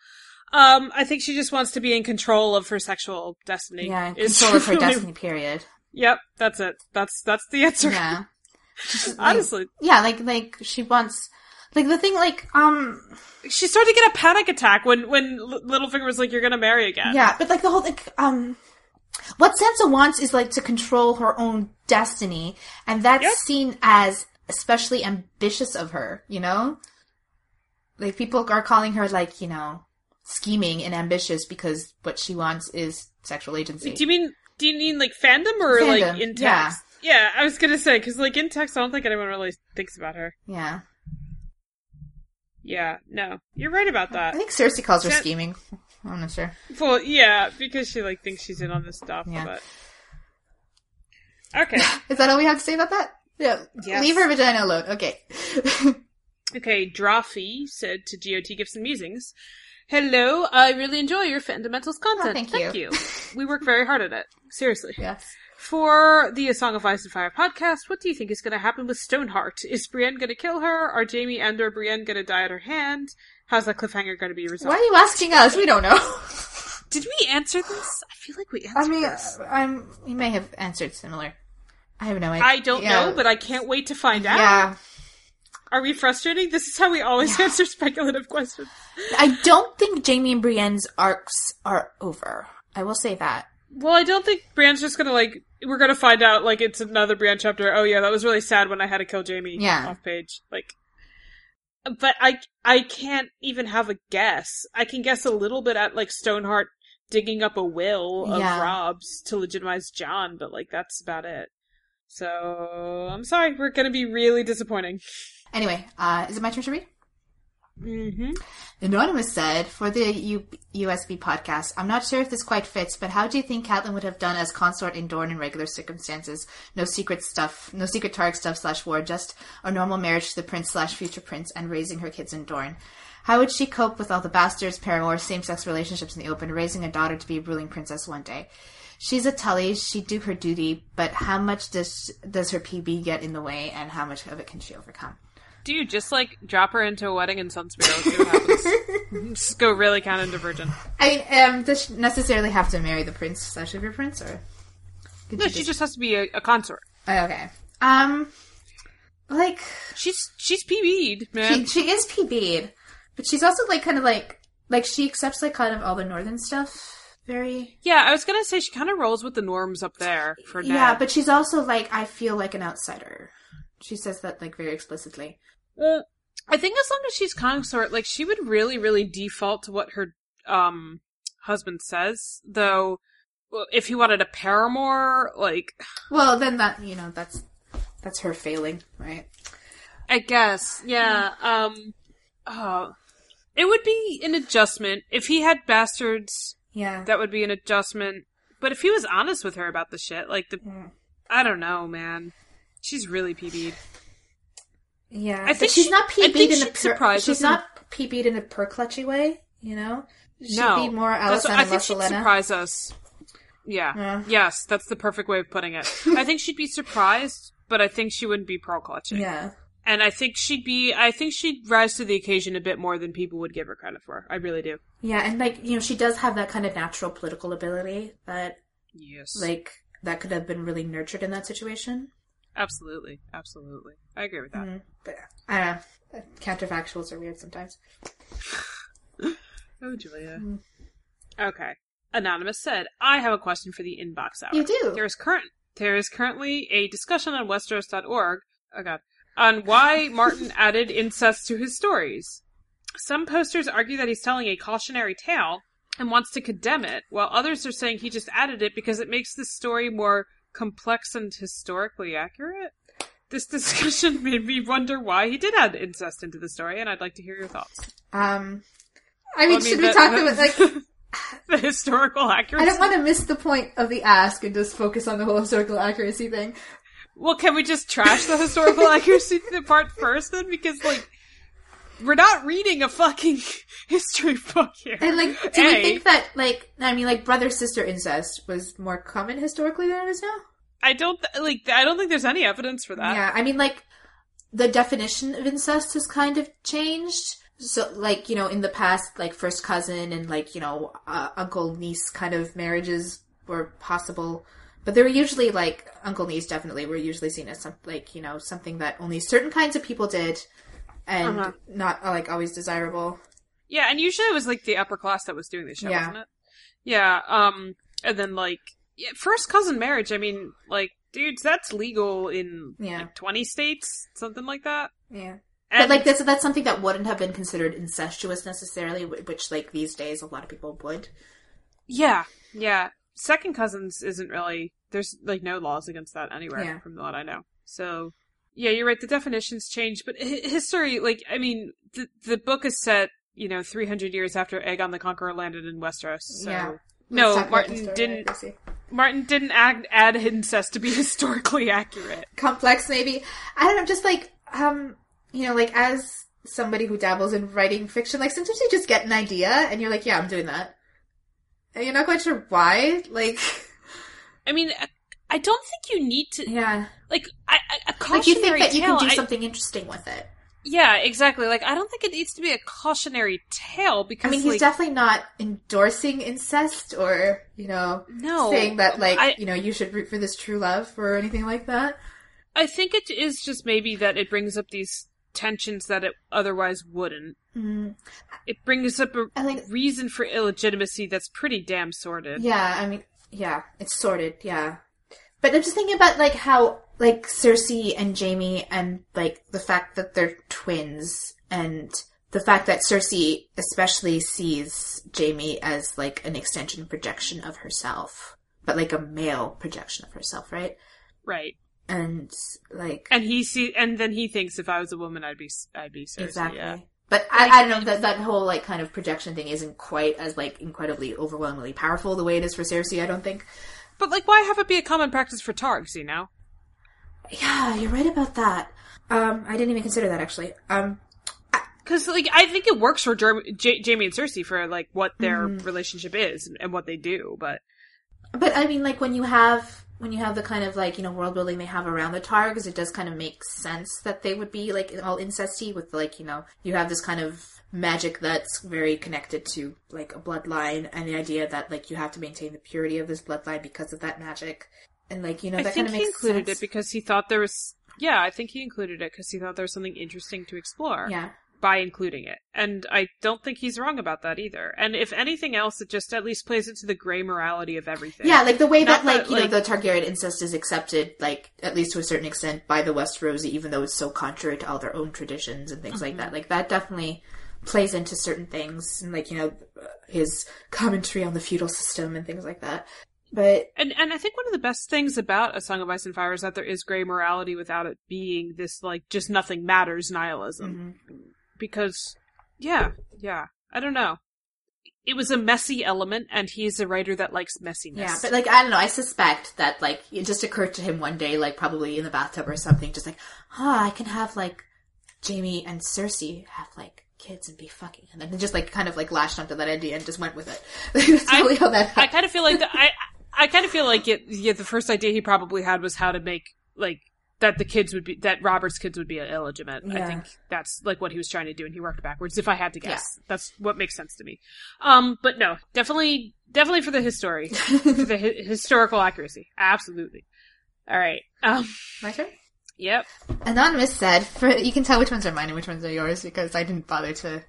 Speaker 1: Um, I think she just wants to be in control of her sexual destiny.
Speaker 2: Yeah, control of her
Speaker 1: really-
Speaker 2: destiny, period.
Speaker 1: Yep, that's it. That's that's the answer.
Speaker 2: Yeah. Just, like-
Speaker 1: Honestly,
Speaker 2: yeah, like, like, she wants, like, the thing, like, um,
Speaker 1: she started to get a panic attack when when Littlefinger was like, "You're gonna marry again."
Speaker 2: Yeah, but like the whole like um what Sansa wants is like to control her own destiny, and that's
Speaker 1: Yep.
Speaker 2: seen as especially ambitious of her, you know? Like people are calling her like, you know, scheming and ambitious because what she wants is sexual agency.
Speaker 1: Do you mean do you mean like fandom or
Speaker 2: Fandom,
Speaker 1: like in text? Yeah. yeah, I was gonna say because like in text, I don't think anyone really thinks about her.
Speaker 2: yeah.
Speaker 1: Yeah, no, you're right about that.
Speaker 2: I think Cersei calls her scheming. I'm not sure.
Speaker 1: Well, yeah, because she like thinks she's in on this stuff.
Speaker 2: Yeah.
Speaker 1: But okay,
Speaker 2: Is that all we have to say about that? Yeah.
Speaker 1: Yes.
Speaker 2: Leave her vagina alone. Okay.
Speaker 1: Okay, Drawfee said to GOT Gifts and Musings, Hello, I really enjoy your Fandomentals oh, content.
Speaker 2: thank
Speaker 1: thank
Speaker 2: you.
Speaker 1: you. we work very hard at it. Seriously.
Speaker 2: Yes.
Speaker 1: For the A Song of Ice and Fire podcast, what do you think is going to happen with Stoneheart? Is Brienne going to kill her? Are Jaime and or Brienne going to die at her hand? How's that cliffhanger going to be resolved?
Speaker 2: Why are you asking us? We don't know.
Speaker 1: Did we answer this? I feel like we answered
Speaker 2: I mean,
Speaker 1: this.
Speaker 2: Uh, I'm. You may have answered similar. I have no idea.
Speaker 1: I don't
Speaker 2: Yeah.
Speaker 1: know, but I can't wait to find out.
Speaker 2: yeah,
Speaker 1: Are we frustrating? This is how we always answer speculative questions.
Speaker 2: I don't think Jaime and Brienne's arcs are over. I will say that.
Speaker 1: Well, I don't think Brienne's just gonna like. We're gonna find out like it's another Brienne chapter. Oh yeah, that was really sad when I had to kill Jaime.
Speaker 2: Yeah.
Speaker 1: off page. Like, but I I can't even have a guess. I can guess a little bit at like Stoneheart digging up a will of
Speaker 2: Yeah.
Speaker 1: Robb's to legitimize Jon, but like that's about it. So I'm sorry, we're gonna be really disappointing.
Speaker 2: Anyway, uh, is it my turn to read?
Speaker 1: Mm-hmm.
Speaker 2: Anonymous said, for the U- USB podcast, I'm not sure if this quite fits, but how do you think Catelyn would have done as consort in Dorne in regular circumstances? No secret stuff, no secret Targ stuff slash war, just a normal marriage to the prince slash future prince and raising her kids in Dorne. How would she cope with all the bastards, paramours, same-sex relationships in the open, raising a daughter to be a ruling princess one day? She's a Tully, she'd do her duty, but how much does does her PB get in the way, and how much of it can she overcome?
Speaker 1: Dude, just like drop her into a wedding in Sunspear, see what happens. just go really count divergent.
Speaker 2: I mean, um, does she necessarily have to marry the prince slash super prince, or
Speaker 1: No,
Speaker 2: she
Speaker 1: she just has to be a, a consort.
Speaker 2: Oh, okay. Um, like
Speaker 1: She's she's PB'd, man.
Speaker 2: she she is PB'd, but she's also like kind of like like she accepts like kind of all the northern stuff. Very
Speaker 1: yeah, I was gonna say she kind of rolls with the norms up there for Ned.
Speaker 2: yeah, but she's also like I feel like an outsider. She says that like very explicitly.
Speaker 1: Well, I think as long as she's consort, like she would really, really default to what her um husband says. Though, if he wanted a paramour, like
Speaker 2: Well, then that you know that's that's her failing, right?
Speaker 1: I guess, yeah. Um, oh, it would be an adjustment if he had bastards.
Speaker 2: Yeah.
Speaker 1: That would be an adjustment. But if he was honest with her about the shit, like the,
Speaker 2: Mm.
Speaker 1: I don't know, man. She's really PB'd.
Speaker 2: Yeah,
Speaker 1: I
Speaker 2: but
Speaker 1: think
Speaker 2: she's
Speaker 1: she-
Speaker 2: not
Speaker 1: I think
Speaker 2: PB'd in a per, she's not PB'd in a per clutchy way, you know. She'd
Speaker 1: no,
Speaker 2: be more
Speaker 1: That's-
Speaker 2: Alison
Speaker 1: I think she'd surprise us. Yeah.
Speaker 2: Yeah.
Speaker 1: Yes, that's the perfect way of putting it. I think she'd be surprised, but I think she wouldn't be pearl clutching.
Speaker 2: Yeah.
Speaker 1: And I think she'd be. I think she'd rise to the occasion a bit more than people would give her credit for. I really do.
Speaker 2: Yeah, and like you know, she does have that kind of natural political ability that
Speaker 1: Yes.
Speaker 2: like that could have been really nurtured in that situation.
Speaker 1: absolutely, absolutely. I agree with that.
Speaker 2: Mm, but I don't know. Counterfactuals are weird sometimes.
Speaker 1: Oh, Julia. Okay. Anonymous said, "I have a question for the inbox hour.
Speaker 2: You do.
Speaker 1: There is current there is currently a discussion on Westeros.org. Oh God, on why Martin added incest to his stories. Some posters argue that he's telling a cautionary tale and wants to condemn it, while others are saying he just added it because it makes the story more complex and historically accurate. This discussion made me wonder why he did add incest into the story, and I'd like to hear your thoughts.
Speaker 2: Um, I mean,
Speaker 1: Well, I
Speaker 2: should
Speaker 1: mean,
Speaker 2: we
Speaker 1: the-
Speaker 2: talk
Speaker 1: the-
Speaker 2: about like?
Speaker 1: the historical accuracy.
Speaker 2: I don't want to miss the point of the ask and just focus on the whole historical accuracy thing.
Speaker 1: Well, can we just trash the historical accuracy part first then? Because like, we're not reading a fucking history book here.
Speaker 2: And like, do
Speaker 1: A.
Speaker 2: we think that like I mean, like brother sister incest was more common historically than it is now?
Speaker 1: I don't th- like. I don't think there's any evidence for that.
Speaker 2: Yeah, I mean, like the definition of incest has kind of changed. So, like you know, in the past, like first cousin and like you know, uh, uncle niece kind of marriages were possible, but they were usually like uncle niece. Definitely, were usually seen as some like you know something that only certain kinds of people did, and
Speaker 1: Uh-huh.
Speaker 2: not uh, like always desirable.
Speaker 1: Yeah, and usually it was like the upper class that was doing this shit,
Speaker 2: Yeah.
Speaker 1: wasn't it? Yeah. Um, and then like yeah, first cousin marriage. I mean, like, dudes, that's legal in
Speaker 2: Yeah.
Speaker 1: like 20 states, something like that.
Speaker 2: Yeah.
Speaker 1: And
Speaker 2: But like that's that's something that wouldn't have been considered incestuous necessarily, which like these days a lot of people would.
Speaker 1: Yeah, yeah. Second cousins isn't really there's like no laws against that anywhere
Speaker 2: Yeah.
Speaker 1: from what I know. So yeah, you're right. The definitions change, but history, like I mean, the the book is set you know 300 years after Aegon the Conqueror landed in Westeros. So
Speaker 2: Yeah.
Speaker 1: No, Martin didn't. Martin didn't add, add incest to be historically accurate.
Speaker 2: complex maybe i don't know just like um you know like as somebody who dabbles in writing fiction, like sometimes you just get an idea and you're like, yeah, I'm doing that. And you're not quite sure why. Like,
Speaker 1: I mean, I- I don't think you need to
Speaker 2: yeah.
Speaker 1: like I, I- a
Speaker 2: Like you think that you
Speaker 1: tale.
Speaker 2: can do
Speaker 1: I-
Speaker 2: something interesting with it.
Speaker 1: yeah, exactly. Like I don't think it needs to be a cautionary tale because
Speaker 2: I mean, he's
Speaker 1: like,
Speaker 2: definitely not endorsing incest or, you know,
Speaker 1: no
Speaker 2: saying that, like,
Speaker 1: I,
Speaker 2: you know, you should root for this true love or anything like that.
Speaker 1: I think it is just maybe that it brings up these tensions that it otherwise wouldn't.
Speaker 2: Mm.
Speaker 1: It brings up a reason for illegitimacy that's pretty damn sordid.
Speaker 2: yeah, I mean, yeah, it's sorted, yeah. But I'm just thinking about, like, how, like, Cersei and Jaime and, like, the fact that they're twins and the fact that Cersei especially sees Jaime as, like, an extension projection of herself. But, like, a male projection of herself, right?
Speaker 1: Right.
Speaker 2: And, like...
Speaker 1: And he see, and then he thinks if I was a woman, I'd be, I'd be Cersei.
Speaker 2: Exactly.
Speaker 1: Yeah.
Speaker 2: But I, I don't know that that whole like kind of projection thing isn't quite as like incredibly overwhelmingly powerful the way it is for Cersei. I don't think.
Speaker 1: But like, why have it be a common practice for Targs? You know.
Speaker 2: Yeah, you're right about that. Um, I didn't even consider that actually. Um,
Speaker 1: Because like I think it works for Jer- J- Jaime and Cersei for like what their
Speaker 2: Mhm.
Speaker 1: relationship is and, and what they do, but
Speaker 2: but I mean, like when you have when you have the kind of like you know world building they have around the Targs, it does kind of make sense that they would be like all incesty with like you know you have this kind of magic that's very connected to like a bloodline and the idea that like you have to maintain the purity of this bloodline because of that magic and like you know
Speaker 1: I
Speaker 2: that kind of makes he
Speaker 1: included
Speaker 2: sense.
Speaker 1: it because he thought there was. Yeah, I think he included it because he thought there was something interesting to explore
Speaker 2: yeah.
Speaker 1: By including it, and I don't think he's wrong about that either. And if anything else, it just at least plays into the gray morality of everything.
Speaker 2: Yeah, like the way
Speaker 1: Not
Speaker 2: that, like, you
Speaker 1: like-
Speaker 2: know, the Targaryen incest is accepted, like, at least to a certain extent by the Westerosi, even though it's so contrary to all their own traditions and things like
Speaker 1: Mm-hmm.
Speaker 2: that. Like, that definitely plays into certain things, and, like, you know, his commentary on the feudal system and things like that. But,
Speaker 1: And and I think one of the best things about A Song of Ice and Fire is that there is gray morality without it being this like just nothing matters nihilism.
Speaker 2: mhm.
Speaker 1: Because yeah, yeah. I don't know. It was a messy element and he's a writer that likes messiness.
Speaker 2: yeah, but, like, I don't know, I suspect that, like, it just occurred to him one day, like, probably in the bathtub or something, just like, ah, I can have, like, Jaime and Cersei have, like, kids and be fucking, and then he just, like, kind of, like, lashed onto that idea and just went with it. That's
Speaker 1: I-
Speaker 2: how that
Speaker 1: I kind of feel like the, I I kind of feel like it yeah, the first idea he probably had was how to make like that the kids would be that Robert's kids would be illegitimate. I think that's like what he was trying to do and he worked backwards if I had to guess. That's what makes sense to me. Um but no, definitely definitely for the history, for the hi- historical accuracy. Absolutely. All right. Um
Speaker 2: My turn?
Speaker 1: yep.
Speaker 2: Anonymous said, for, you can tell which ones are mine and which ones are yours because I didn't bother to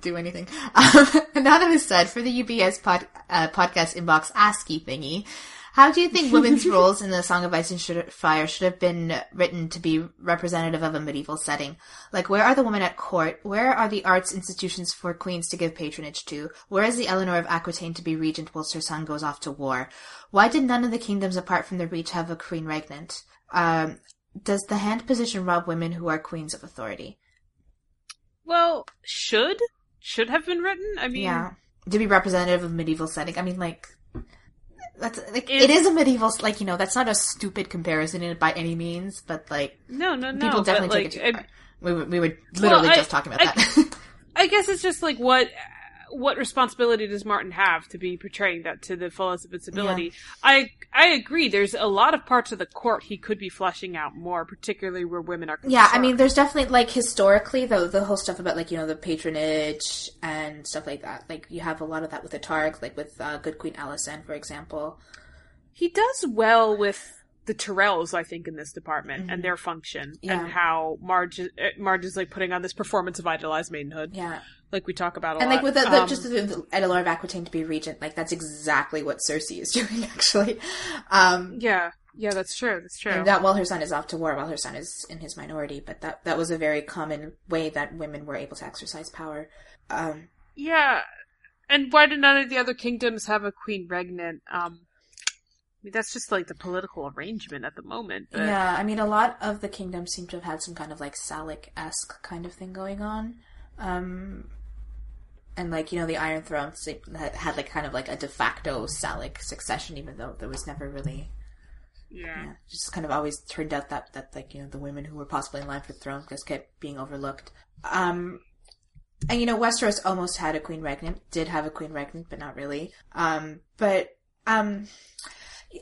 Speaker 2: do anything. Um, Anonymous said, for the UBS pod, uh, podcast inbox ASCII thingy, how do you think women's roles in the Song of Ice and Fire should have been written to be representative of a medieval setting? Like, where are the women at court? Where are the arts institutions for queens to give patronage to? Where is the Eleanor of Aquitaine to be regent whilst her son goes off to war? Why did none of the kingdoms apart from the Reach have a queen regnant? Um, does the hand position rob women who are queens of authority?
Speaker 1: Well, should should have been written. I mean,
Speaker 2: Yeah. To be representative of medieval setting. I mean, like, that's, like, it is a medieval, like, you know, that's not a stupid comparison by any means, but, like,
Speaker 1: no, no, no.
Speaker 2: people definitely
Speaker 1: but,
Speaker 2: take
Speaker 1: like,
Speaker 2: it too
Speaker 1: I-
Speaker 2: far. We were, we were literally
Speaker 1: I-
Speaker 2: just talking about
Speaker 1: I-
Speaker 2: that.
Speaker 1: I guess it's just like what what responsibility does Martin have to be portraying that to the fullest of its ability? I I agree. There's a lot of parts of the court he could be fleshing out more, particularly where women are. Concerned.
Speaker 2: yeah, I mean, there's definitely, like, historically, though the whole stuff about, like, you know, the patronage and stuff like that. Like, you have a lot of that with the Targ, like with uh, Good Queen Alysanne, for example.
Speaker 1: he does well with the Tyrells, I think, in this department and their function
Speaker 2: Yeah.
Speaker 1: and how Marge is- uh, Marge is like putting on this performance of idolized maidenhood,
Speaker 2: Yeah.
Speaker 1: like we talk about a
Speaker 2: And
Speaker 1: lot.
Speaker 2: like with the, the
Speaker 1: Um,
Speaker 2: just the, the Eleanor of Aquitaine to be regent, like that's exactly what Cersei is doing actually. Um,
Speaker 1: yeah, yeah, that's true. That's true.
Speaker 2: and that while her son is off to war, while her son is in his minority, but that that was a very common way that women were able to exercise power. Um,
Speaker 1: Yeah, and why did none of the other kingdoms have a queen regnant? Um, mean, that's just like the political arrangement at the moment. But
Speaker 2: yeah, I mean, a lot of the kingdoms seem to have had some kind of like Salic esque kind of thing going on. Um, and like you know, the Iron Throne had had, like kind of like a de facto Salic succession, even though there was never really
Speaker 1: Yeah.
Speaker 2: Yeah, just kind of always turned out that that like you know the women who were possibly in line for the throne just kept being overlooked. Um, and you know Westeros almost had a queen regnant, did have a queen regnant, but not really. Um, but um,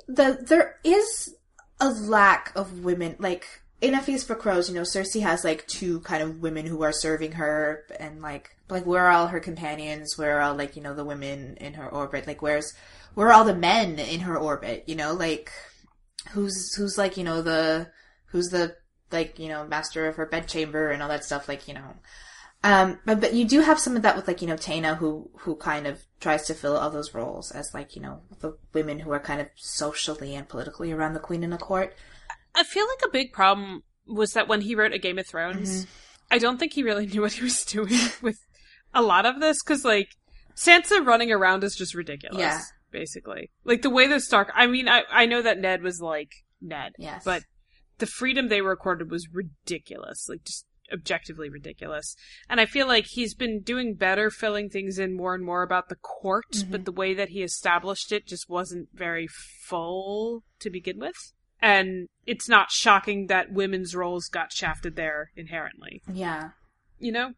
Speaker 2: the there is a lack of women like in a feast for crows. You know, Cersei has like two kind of women who are serving her, and like like where are all her companions? Where are all like you know the women in her orbit? Like where's where are all the men in her orbit? You know, like who's who's like you know the who's the like you know master of her bedchamber and all that stuff like you know um but but you do have some of that with like you know Taena who who kind of tries to fill all those roles as like you know the women who are kind of socially and politically around the queen in the court
Speaker 1: I feel like a big problem was that when he wrote A Game of Thrones, I don't think he really knew what he was doing with a lot of this because, like, Sansa running around is just ridiculous.
Speaker 2: Yeah.
Speaker 1: Basically. Like, the way that Stark. I mean, I, I know that Ned was, like, Ned.
Speaker 2: Yes.
Speaker 1: But the freedom they recorded was ridiculous. Like, just objectively ridiculous. And I feel like he's been doing better filling things in more and more about the court, mm-hmm. but the way that he established it just wasn't very full to begin with. And it's not shocking that women's roles got shafted there inherently,
Speaker 2: yeah
Speaker 1: you know?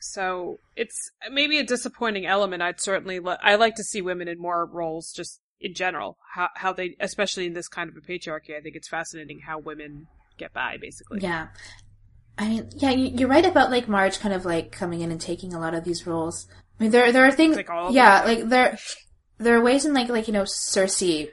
Speaker 1: So it's maybe a disappointing element. I'd certainly li- I like to see women in more roles just in general. How how they especially in this kind of a patriarchy, I think it's fascinating how women get by basically.
Speaker 2: yeah I mean yeah you, you're right about like Marge kind of like coming in and taking a lot of these roles I mean there there are things
Speaker 1: Like all
Speaker 2: yeah
Speaker 1: them?
Speaker 2: like there there are ways in like like you know Cersei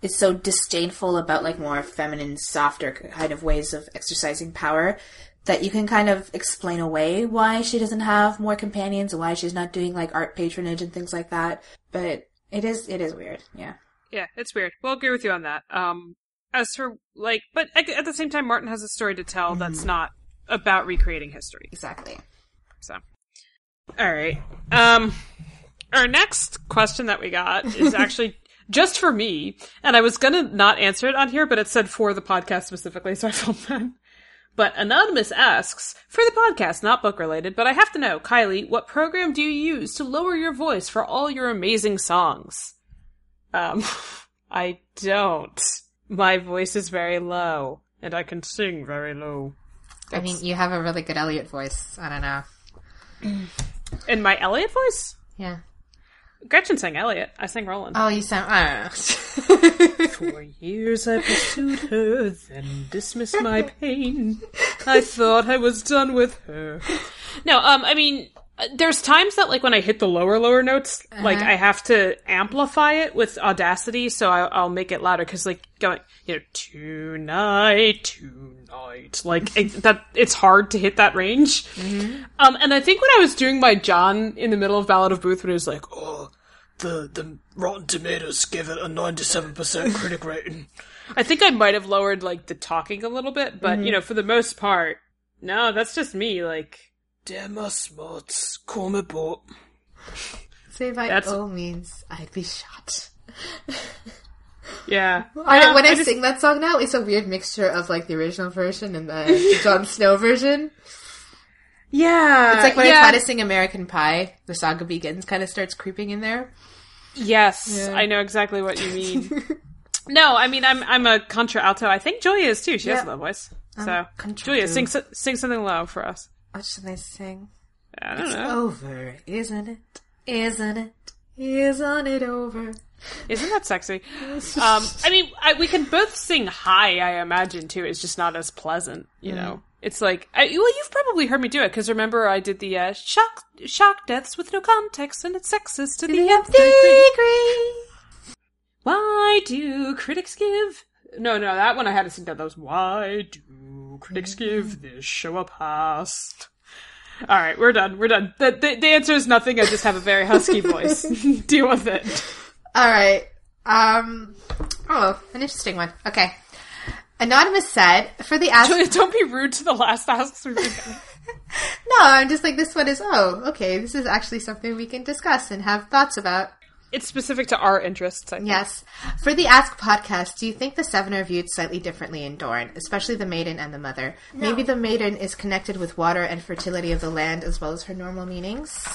Speaker 2: is so disdainful about like more feminine, softer kind of ways of exercising power that you can kind of explain away why she doesn't have more companions and why she's not doing like art patronage and things like that. But it is it is weird, yeah.
Speaker 1: Yeah, it's weird. We'll agree with you on that. Um, as for like, but at, at the same time, Martin has a story to tell that's not about recreating history.
Speaker 2: Exactly.
Speaker 1: So, all right. Um, our next question that we got is actually just for me, and I was gonna not answer it on here, but it said for the podcast specifically, so I felt bad. But Anonymous asks, for the podcast, not book related, but I have to know, Kylie, what program do you use to lower your voice for all your amazing songs? Um, I don't. My voice is very low, and I can sing very low.
Speaker 2: I mean, you have a really good Elliot voice. I don't know.
Speaker 1: In my Elliot voice?
Speaker 2: Yeah.
Speaker 1: Gretchen sang Elliot. I sang Roland.
Speaker 2: Oh, you sound. I.
Speaker 1: For years I pursued her, then dismissed my pain. I thought I was done with her. No, um, I mean, Uh, there's times that, like, when I hit the lower, lower notes, uh-huh. like, I have to amplify it with Audacity, so I, I'll make it louder, because, like, going, you know, tonight, tonight, like, it, that, it's hard to hit that range. Mm-hmm. Um, and I think when I was doing my John in the middle of Ballad of Booth, when it was like, oh, the the Rotten Tomatoes give it a ninety seven percent critic rating. I think I might have lowered like the talking a little bit, but you mm-hmm. know, for the most part, no, that's just me. Like, damn my smarts, call me Bob.
Speaker 2: Say by
Speaker 1: That's-
Speaker 2: all means, I'd be shot.
Speaker 1: Yeah,
Speaker 2: I,
Speaker 1: Yeah,
Speaker 2: when I,
Speaker 1: I just-
Speaker 2: sing that song now, it's a weird mixture of like the original version and the Jon Snow version.
Speaker 1: yeah,
Speaker 2: It's like when
Speaker 1: yeah.
Speaker 2: I try to sing American Pie, the saga begins kind of starts creeping in there.
Speaker 1: Yes,
Speaker 2: Yeah.
Speaker 1: I know exactly what you mean. no, I mean I'm I'm a contra alto. I think Julia is too. She has a low voice. So
Speaker 2: contralto.
Speaker 1: Julia, sing sing something low for us.
Speaker 2: What should I sing?
Speaker 1: I don't know.
Speaker 2: Over, isn't it? Isn't it? Isn't it over?
Speaker 1: Isn't that sexy? Um, I mean, I, we can both sing high. I imagine too. It's just not as pleasant, you know. It's like, I, well, you've probably heard me do it because remember I did the uh, shock shock deaths with no context and it's sexist to the nth degree. Why do critics give? No, no, that one I had to sing that. That was why do critics give this show a pass? All right, we're done. We're done. The, the, the answer is nothing. I just have a very husky voice. Deal with it.
Speaker 2: All right. Um. Oh, an interesting one. Okay. Anonymous said for the ask.
Speaker 1: Don't be rude to the last asks we've been.
Speaker 2: No, I'm just like this one is. Oh, okay. This is actually something we can discuss and have thoughts about.
Speaker 1: It's specific to our interests. I think.
Speaker 2: Yes. For the Ask podcast, do you think the seven are viewed slightly differently in Dorne, especially the maiden and the mother? Maybe the maiden is connected with water and fertility of the land as well as her normal meanings.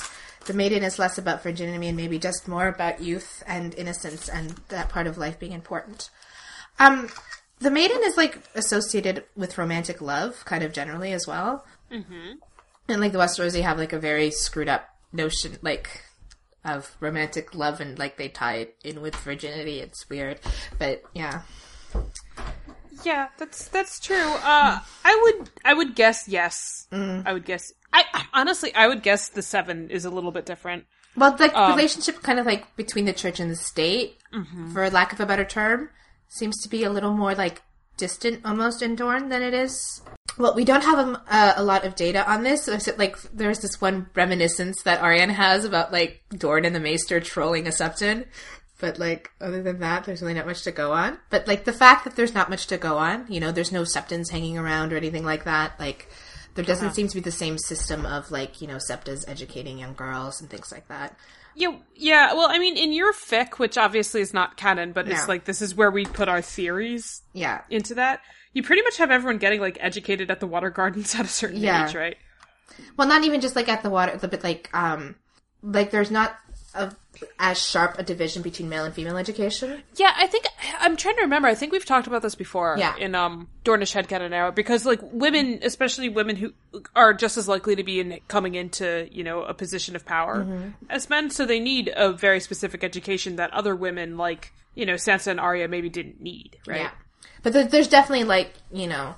Speaker 2: The maiden is less about virginity and maybe just more about youth and innocence and that part of life being important. Um, the maiden is like associated with romantic love, kind of generally as well. Mm-hmm. And like the Westerosi have like a very screwed up notion, like of romantic love, and like they tie it in with virginity. It's weird, but yeah.
Speaker 1: Yeah, that's that's true. Uh, I would I would guess yes. Mm. I would guess. I honestly I would guess the seven is a little bit different.
Speaker 2: Well, the um, relationship kind of like between the church and the state, mm-hmm. for lack of a better term, seems to be a little more like distant almost in Dorne than it is. Well, we don't have um, uh, a lot of data on this. So, like, there's this one reminiscence that Arianne has about like Dorne and the Maester trolling a Septon. But like, other than that, there's really not much to go on. But like, the fact that there's not much to go on, you know, there's no Septons hanging around or anything like that. Like, there doesn't seem to be the same system of like, you know, Septas educating young girls and things like that.
Speaker 1: Yeah, yeah. Well, I mean, in your fic, which obviously is not canon, but it's like this is where we put our theories
Speaker 2: Yeah,
Speaker 1: into that. You pretty much have everyone getting like educated at the water gardens at a certain
Speaker 2: Yeah.
Speaker 1: age, right?
Speaker 2: Well, not even just like at the water, but like um, like there's not a, as sharp a division between male and female education.
Speaker 1: Yeah, I think I'm trying to remember. I think we've talked about this before.
Speaker 2: Yeah.
Speaker 1: In um Dornish Headcanon era, because like women, especially women who are just as likely to be in coming into you know a position of power
Speaker 2: Mm-hmm.
Speaker 1: as men, so they need a very specific education that other women like you know Sansa and Arya maybe didn't need, right?
Speaker 2: Yeah, but there, there's definitely like you know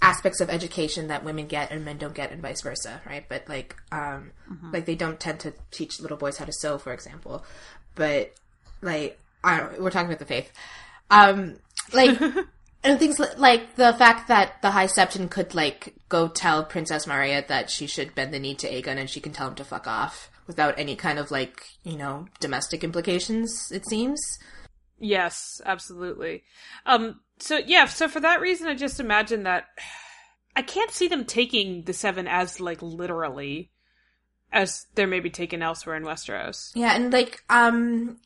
Speaker 2: aspects of education that women get and men don't get, and vice versa, right? But like um, like they don't tend to teach little boys how to sew, for example. But like I don't, we're talking about the faith, um, like. And things li- like the fact that the High Septon could like go tell Princess Meria that she should bend the knee to Aegon and she can tell him to fuck off without any kind of like you know domestic implications. It seems.
Speaker 1: Yes, absolutely. Um, so yeah, so for that reason, I just imagine that I can't see them taking the seven as like literally as they're maybe taken elsewhere in Westeros.
Speaker 2: Yeah, and like um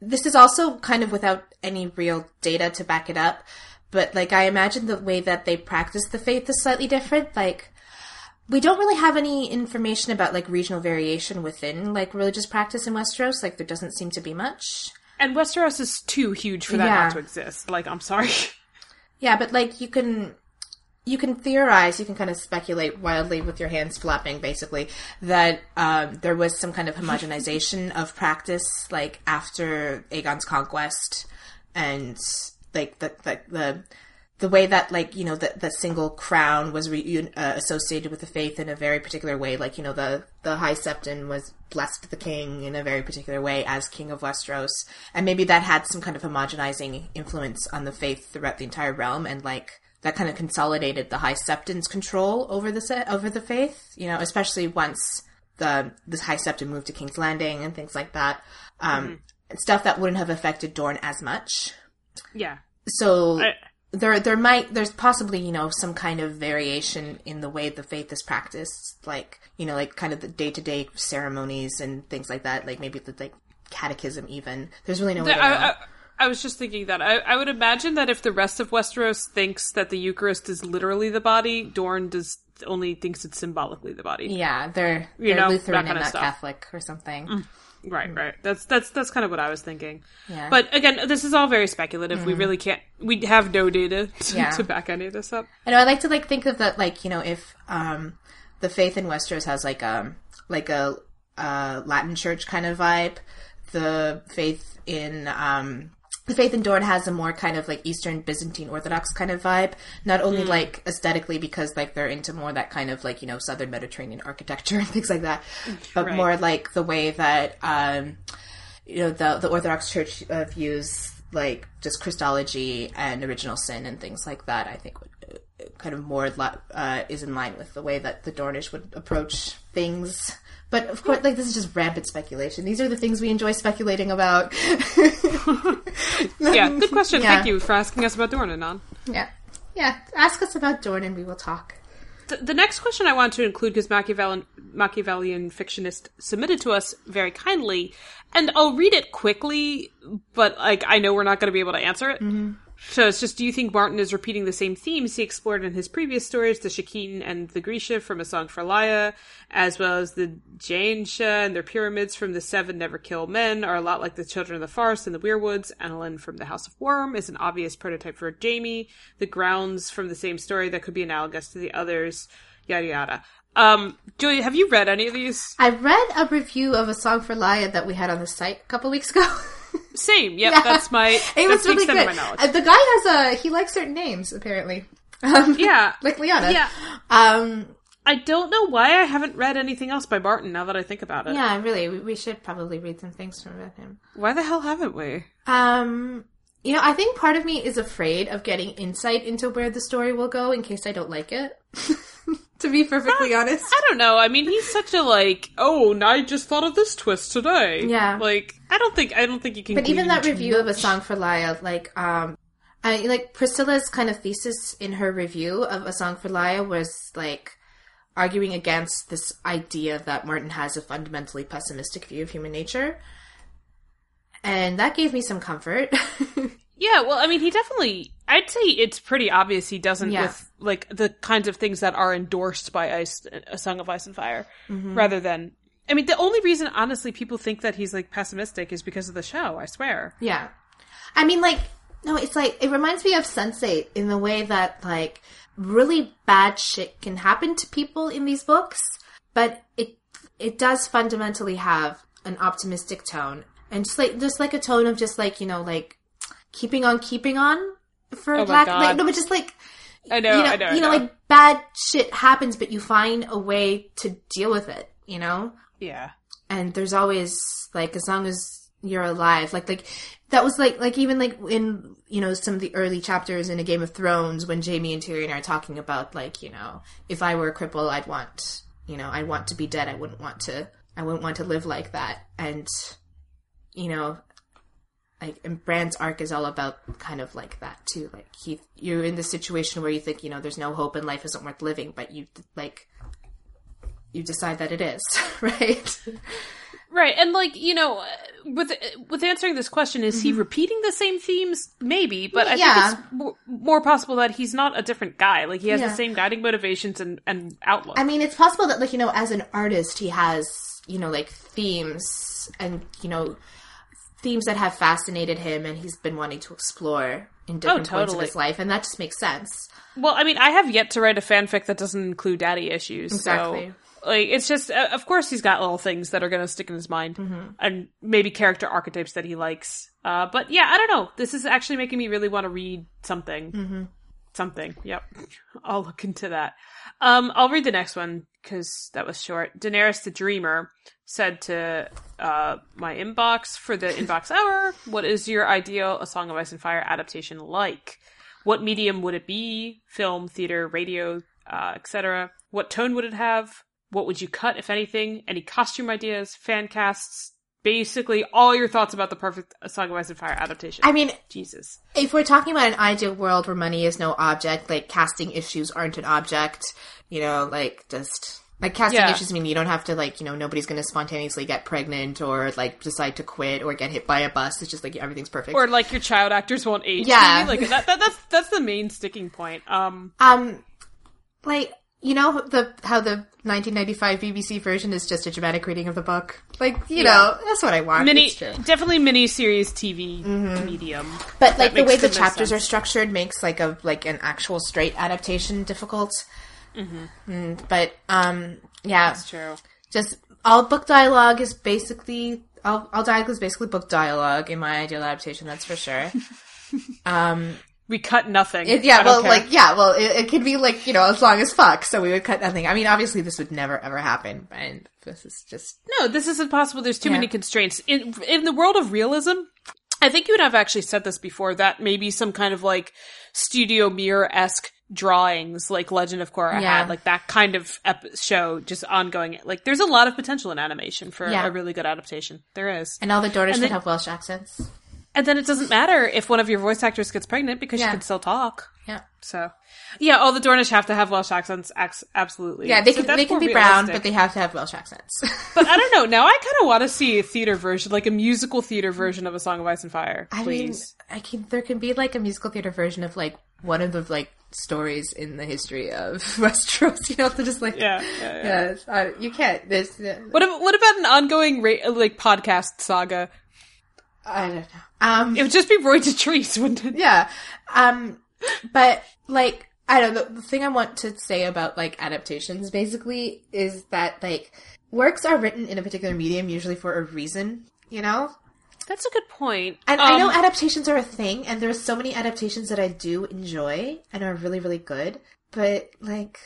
Speaker 2: this is also kind of without any real data to back it up, but like I imagine the way that they practice the faith is slightly different. Like we don't really have any information about like regional variation within like religious practice in Westeros. Like there doesn't seem to be much.
Speaker 1: And Westeros is too huge for that
Speaker 2: Yeah.
Speaker 1: not to exist. Like, I'm sorry.
Speaker 2: Yeah, but like you can you can theorize, you can kind of speculate wildly with your hands flapping, basically, that um, there was some kind of homogenization of practice, like after Aegon's conquest, and like the the the, the way that like you know the the single crown was re- uh, associated with the faith in a very particular way, like you know the the High Septon was blessed the king in a very particular way as king of Westeros, and maybe that had some kind of homogenizing influence on the faith throughout the entire realm, and like that kind of consolidated the High Septon's control over the se- over the faith. You know, especially once the the High Septon moved to King's Landing and things like that. Um, Stuff that wouldn't have affected Dorne as much.
Speaker 1: yeah.
Speaker 2: So
Speaker 1: I-
Speaker 2: there there might there's possibly you know some kind of variation in the way the faith is practiced, like you know like kind of the day to day ceremonies and things like that. Like maybe the like catechism even. There's really no way to know.
Speaker 1: I, I, I was just thinking that. I, I would imagine that if the rest of Westeros thinks that the Eucharist is literally the body, Dorne does only thinks it's symbolically the body.
Speaker 2: yeah, they're
Speaker 1: You
Speaker 2: they're
Speaker 1: know,
Speaker 2: Lutheran and not
Speaker 1: stuff.
Speaker 2: Catholic or something. Mm.
Speaker 1: Right, right. That's that's that's kind of what I was thinking.
Speaker 2: Yeah.
Speaker 1: But again, this is all very speculative. We really can't. We have no data to,
Speaker 2: Yeah.
Speaker 1: to back any of this up.
Speaker 2: I know. I like to like think of that like you know if um the faith in Westeros has like um like a uh, Latin church kind of vibe, the faith in um faith in Dorne has a more kind of like Eastern Byzantine Orthodox kind of vibe. Not only like aesthetically because like they're into more that kind of like you know Southern Mediterranean architecture and things like that, but
Speaker 1: Right.
Speaker 2: more like the way that um you know the the Orthodox Church uh, views like just Christology and original sin and things like that. I think would uh, kind of more uh, is in line with the way that the Dornish would approach things. But of course, like this is just rampant speculation. These are the things we enjoy speculating about.
Speaker 1: Yeah, good question.
Speaker 2: Yeah.
Speaker 1: Thank you for asking us about Dorne, Anon.
Speaker 2: yeah, yeah. Ask us about Dorne and we will talk.
Speaker 1: The, the next question I want to include because Machiavellian, Machiavellian fictionist submitted to us very kindly, and I'll read it quickly, but like I know we're not going to be able to answer it. Mm-hmm. So it's just, do you think Martin is repeating the same themes he explored in his previous stories, the shkeen and the greeshka from A Song for Lya, as well as the Jaenshi and their pyramids from the Seven Never Kill Men are a lot like the Children of the Forest and the Weirwoods. Annelyn from the House of Worm is an obvious prototype for Jaime. The Grouns from the same story that could be analogous to the others, yada yada. Um, Julia, have you read any of these?
Speaker 2: I read a review of a song for Lya that we had on the site a couple weeks ago.
Speaker 1: Same. Yep,
Speaker 2: Yeah.
Speaker 1: that's my.
Speaker 2: it was really good.
Speaker 1: my.
Speaker 2: Uh, the guy has a he likes certain names apparently. Um,
Speaker 1: Yeah.
Speaker 2: like Lyanna.
Speaker 1: Yeah.
Speaker 2: Um.
Speaker 1: I don't know why I haven't read anything else by Martin now that I think about it.
Speaker 2: Yeah. Really, we, we should probably read some things from him.
Speaker 1: Why the hell haven't we?
Speaker 2: Um. You know, I think part of me is afraid of getting insight into where the story will go in case I don't like it. to be perfectly honest.
Speaker 1: I don't know. I mean, he's such a like, oh, I just thought of this twist today.
Speaker 2: Yeah.
Speaker 1: Like, I don't think I don't think you can.
Speaker 2: But even that review of a song for Lya, like, um, I like Priscilla's kind of thesis in her review of a song for Lya was like arguing against this idea that Martin has a fundamentally pessimistic view of human nature, and that gave me some comfort.
Speaker 1: Yeah, well, I mean, he definitely. I'd say it's pretty obvious he doesn't
Speaker 2: Yeah.
Speaker 1: with like the kinds of things that are endorsed by Ice, a Song of Ice and Fire,
Speaker 2: Mm-hmm.
Speaker 1: rather than. I mean, the only reason, honestly, people think that he's like pessimistic is because of the show. I swear.
Speaker 2: yeah, I mean, like, no, it's like it reminds me of Sense8 in the way that like really bad shit can happen to people in these books, but it it does fundamentally have an optimistic tone and just like just like a tone of just like you know like keeping on keeping on for
Speaker 1: Oh
Speaker 2: lack like no but just like
Speaker 1: I know.
Speaker 2: you know
Speaker 1: I know.
Speaker 2: You know
Speaker 1: know.
Speaker 2: like bad shit happens but you find a way to deal with it you know
Speaker 1: yeah.
Speaker 2: and there's always like as long as you're alive like like that was like like even like in you know some of the early chapters in a game of thrones when jaime and tyrion are talking about like you know if i were a cripple i'd want you know i'd want to be dead i wouldn't want to i wouldn't want to live like that and you know like and bran's arc is all about kind of like that too like he you're in the situation where you think you know there's no hope and life isn't worth living but you like you decide that it is right
Speaker 1: Right, and like you know, with with answering this question, is he repeating the same themes? Maybe, but I
Speaker 2: Mm-hmm. Yeah.
Speaker 1: think it's more, more possible that he's not a different guy. Like he has
Speaker 2: Yeah.
Speaker 1: the same guiding motivations and and outlook.
Speaker 2: I mean, it's possible that, like, you know, as an artist, he has, you know, like themes and, you know, themes that have fascinated him and he's been wanting to explore in different points of his life. And that just makes sense.
Speaker 1: well, I mean, I have yet to write a fanfic that doesn't include daddy issues.
Speaker 2: Exactly.
Speaker 1: So, like, it's just, uh, of course, he's got little things that are going to stick in his mind,
Speaker 2: Mm-hmm.
Speaker 1: and maybe character archetypes that he likes. Uh, but yeah, I don't know. This is actually making me really want to read something.
Speaker 2: Mm-hmm.
Speaker 1: Something. Yep. I'll look into that. Um, I'll read the next one because that was short. Daenerys the Dreamer said to uh, my inbox for the inbox hour, "What is your ideal A Song of Ice and Fire adaptation like? What medium would it be? Film, theater, radio, uh, etc. What tone would it have? What would you cut, if anything? Any costume ideas? Fan casts? Basically, all your thoughts about the perfect A Song of Ice and Fire adaptation.
Speaker 2: I mean,
Speaker 1: Jesus.
Speaker 2: if we're talking about an ideal world where money is no object, like casting issues aren't an object, you know, like just like casting
Speaker 1: Yeah.
Speaker 2: issues mean you don't have to like, you know, nobody's going to spontaneously get pregnant or like decide to quit or get hit by a bus. It's just like everything's perfect.
Speaker 1: Or like your child actors won't age.
Speaker 2: Yeah.
Speaker 1: maybe? like that, that. That's that's the main sticking point. Um,
Speaker 2: Um, like you know the how the 1995 BBC version is just a dramatic reading of the book. Like you
Speaker 1: Yeah.
Speaker 2: know that's what I want.
Speaker 1: mini, definitely mini series TV medium.
Speaker 2: But like the way the
Speaker 1: the
Speaker 2: chapters
Speaker 1: sense.
Speaker 2: are structured makes like a like an actual straight adaptation difficult. Mm-hmm. but um, yeah,
Speaker 1: That's true.
Speaker 2: just all book dialogue is basically all, all dialogue is basically book dialogue in my ideal adaptation. That's for sure. um,
Speaker 1: We cut nothing.
Speaker 2: It, yeah,
Speaker 1: I
Speaker 2: well,
Speaker 1: care.
Speaker 2: like, yeah, well, it, it could be like, you know, as long as fuck, so we would cut nothing. I mean, obviously this would never ever happen, and this is just,
Speaker 1: no, this is impossible. There's too
Speaker 2: Yeah.
Speaker 1: many constraints in in the world of realism. I think you and I've actually said this before that maybe some kind of like Studio Mir esque drawings, like Legend of Korra
Speaker 2: Yeah.
Speaker 1: had, like that kind of ep- show, just ongoing. Like, there's a lot of potential in animation for
Speaker 2: Yeah.
Speaker 1: a really good adaptation. There is.
Speaker 2: and all the daughters should have Welsh accents.
Speaker 1: And then it doesn't matter if one of your voice actors gets pregnant because
Speaker 2: Yeah.
Speaker 1: she can still talk.
Speaker 2: Yeah.
Speaker 1: So, yeah, all the Dornish have to have Welsh accents. Ac- absolutely.
Speaker 2: Yeah, they can
Speaker 1: that's
Speaker 2: they can be brown, but they have to have Welsh accents.
Speaker 1: But I don't know. Now I kind of want to see a theater version, like a musical theater version of A Song of Ice and Fire.
Speaker 2: I mean,
Speaker 1: Please.
Speaker 2: I can. There can be like a musical theater version of like one of the like stories in the history of Westeros. You know, to just like
Speaker 1: yeah, yeah, yeah.
Speaker 2: yeah. it's- uh, you can't. There's. Uh,
Speaker 1: What about, what about an ongoing ra- like podcast saga?
Speaker 2: I don't know. Um.
Speaker 1: It would just be Roy Dotrice, wouldn't it?
Speaker 2: yeah. Um. But like. I don't know. The thing I want to say about like adaptations basically is that like works are written in a particular medium usually for a reason, you know?
Speaker 1: That's a good point.
Speaker 2: And I know
Speaker 1: Um,
Speaker 2: adaptations are a thing, and there's so many adaptations that I do enjoy and are really, really good. But like,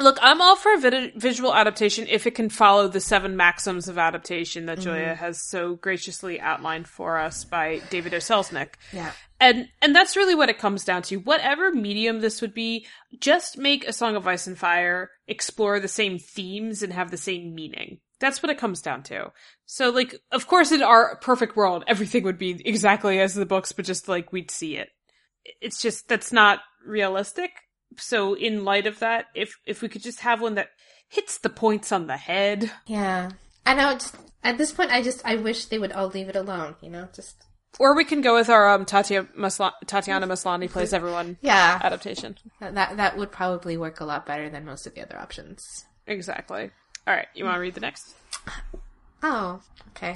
Speaker 1: Look, I'm all for a vid- visual adaptation if it can follow the seven maxims of adaptation that Julia has so graciously outlined for us by David O. Selznick.
Speaker 2: yeah,
Speaker 1: And and that's really what it comes down to. Whatever medium this would be, just make a Song of Ice and Fire explore the same themes and have the same meaning. That's what it comes down to. So like of course in our perfect world everything would be exactly as the books but just like we'd see it. It's just that's not realistic. So in light of that, if if we could just have one that hits the points on the head,
Speaker 2: yeah. And I know. Just, at this point, I just I wish they would all leave it alone. You know, just
Speaker 1: or we can go with our um Tatia Masla- Tatiana Maslany plays everyone
Speaker 2: yeah.
Speaker 1: adaptation.
Speaker 2: That that would probably work a lot better than most of the other options.
Speaker 1: Exactly. All right, you want to read the next?
Speaker 2: Oh, okay.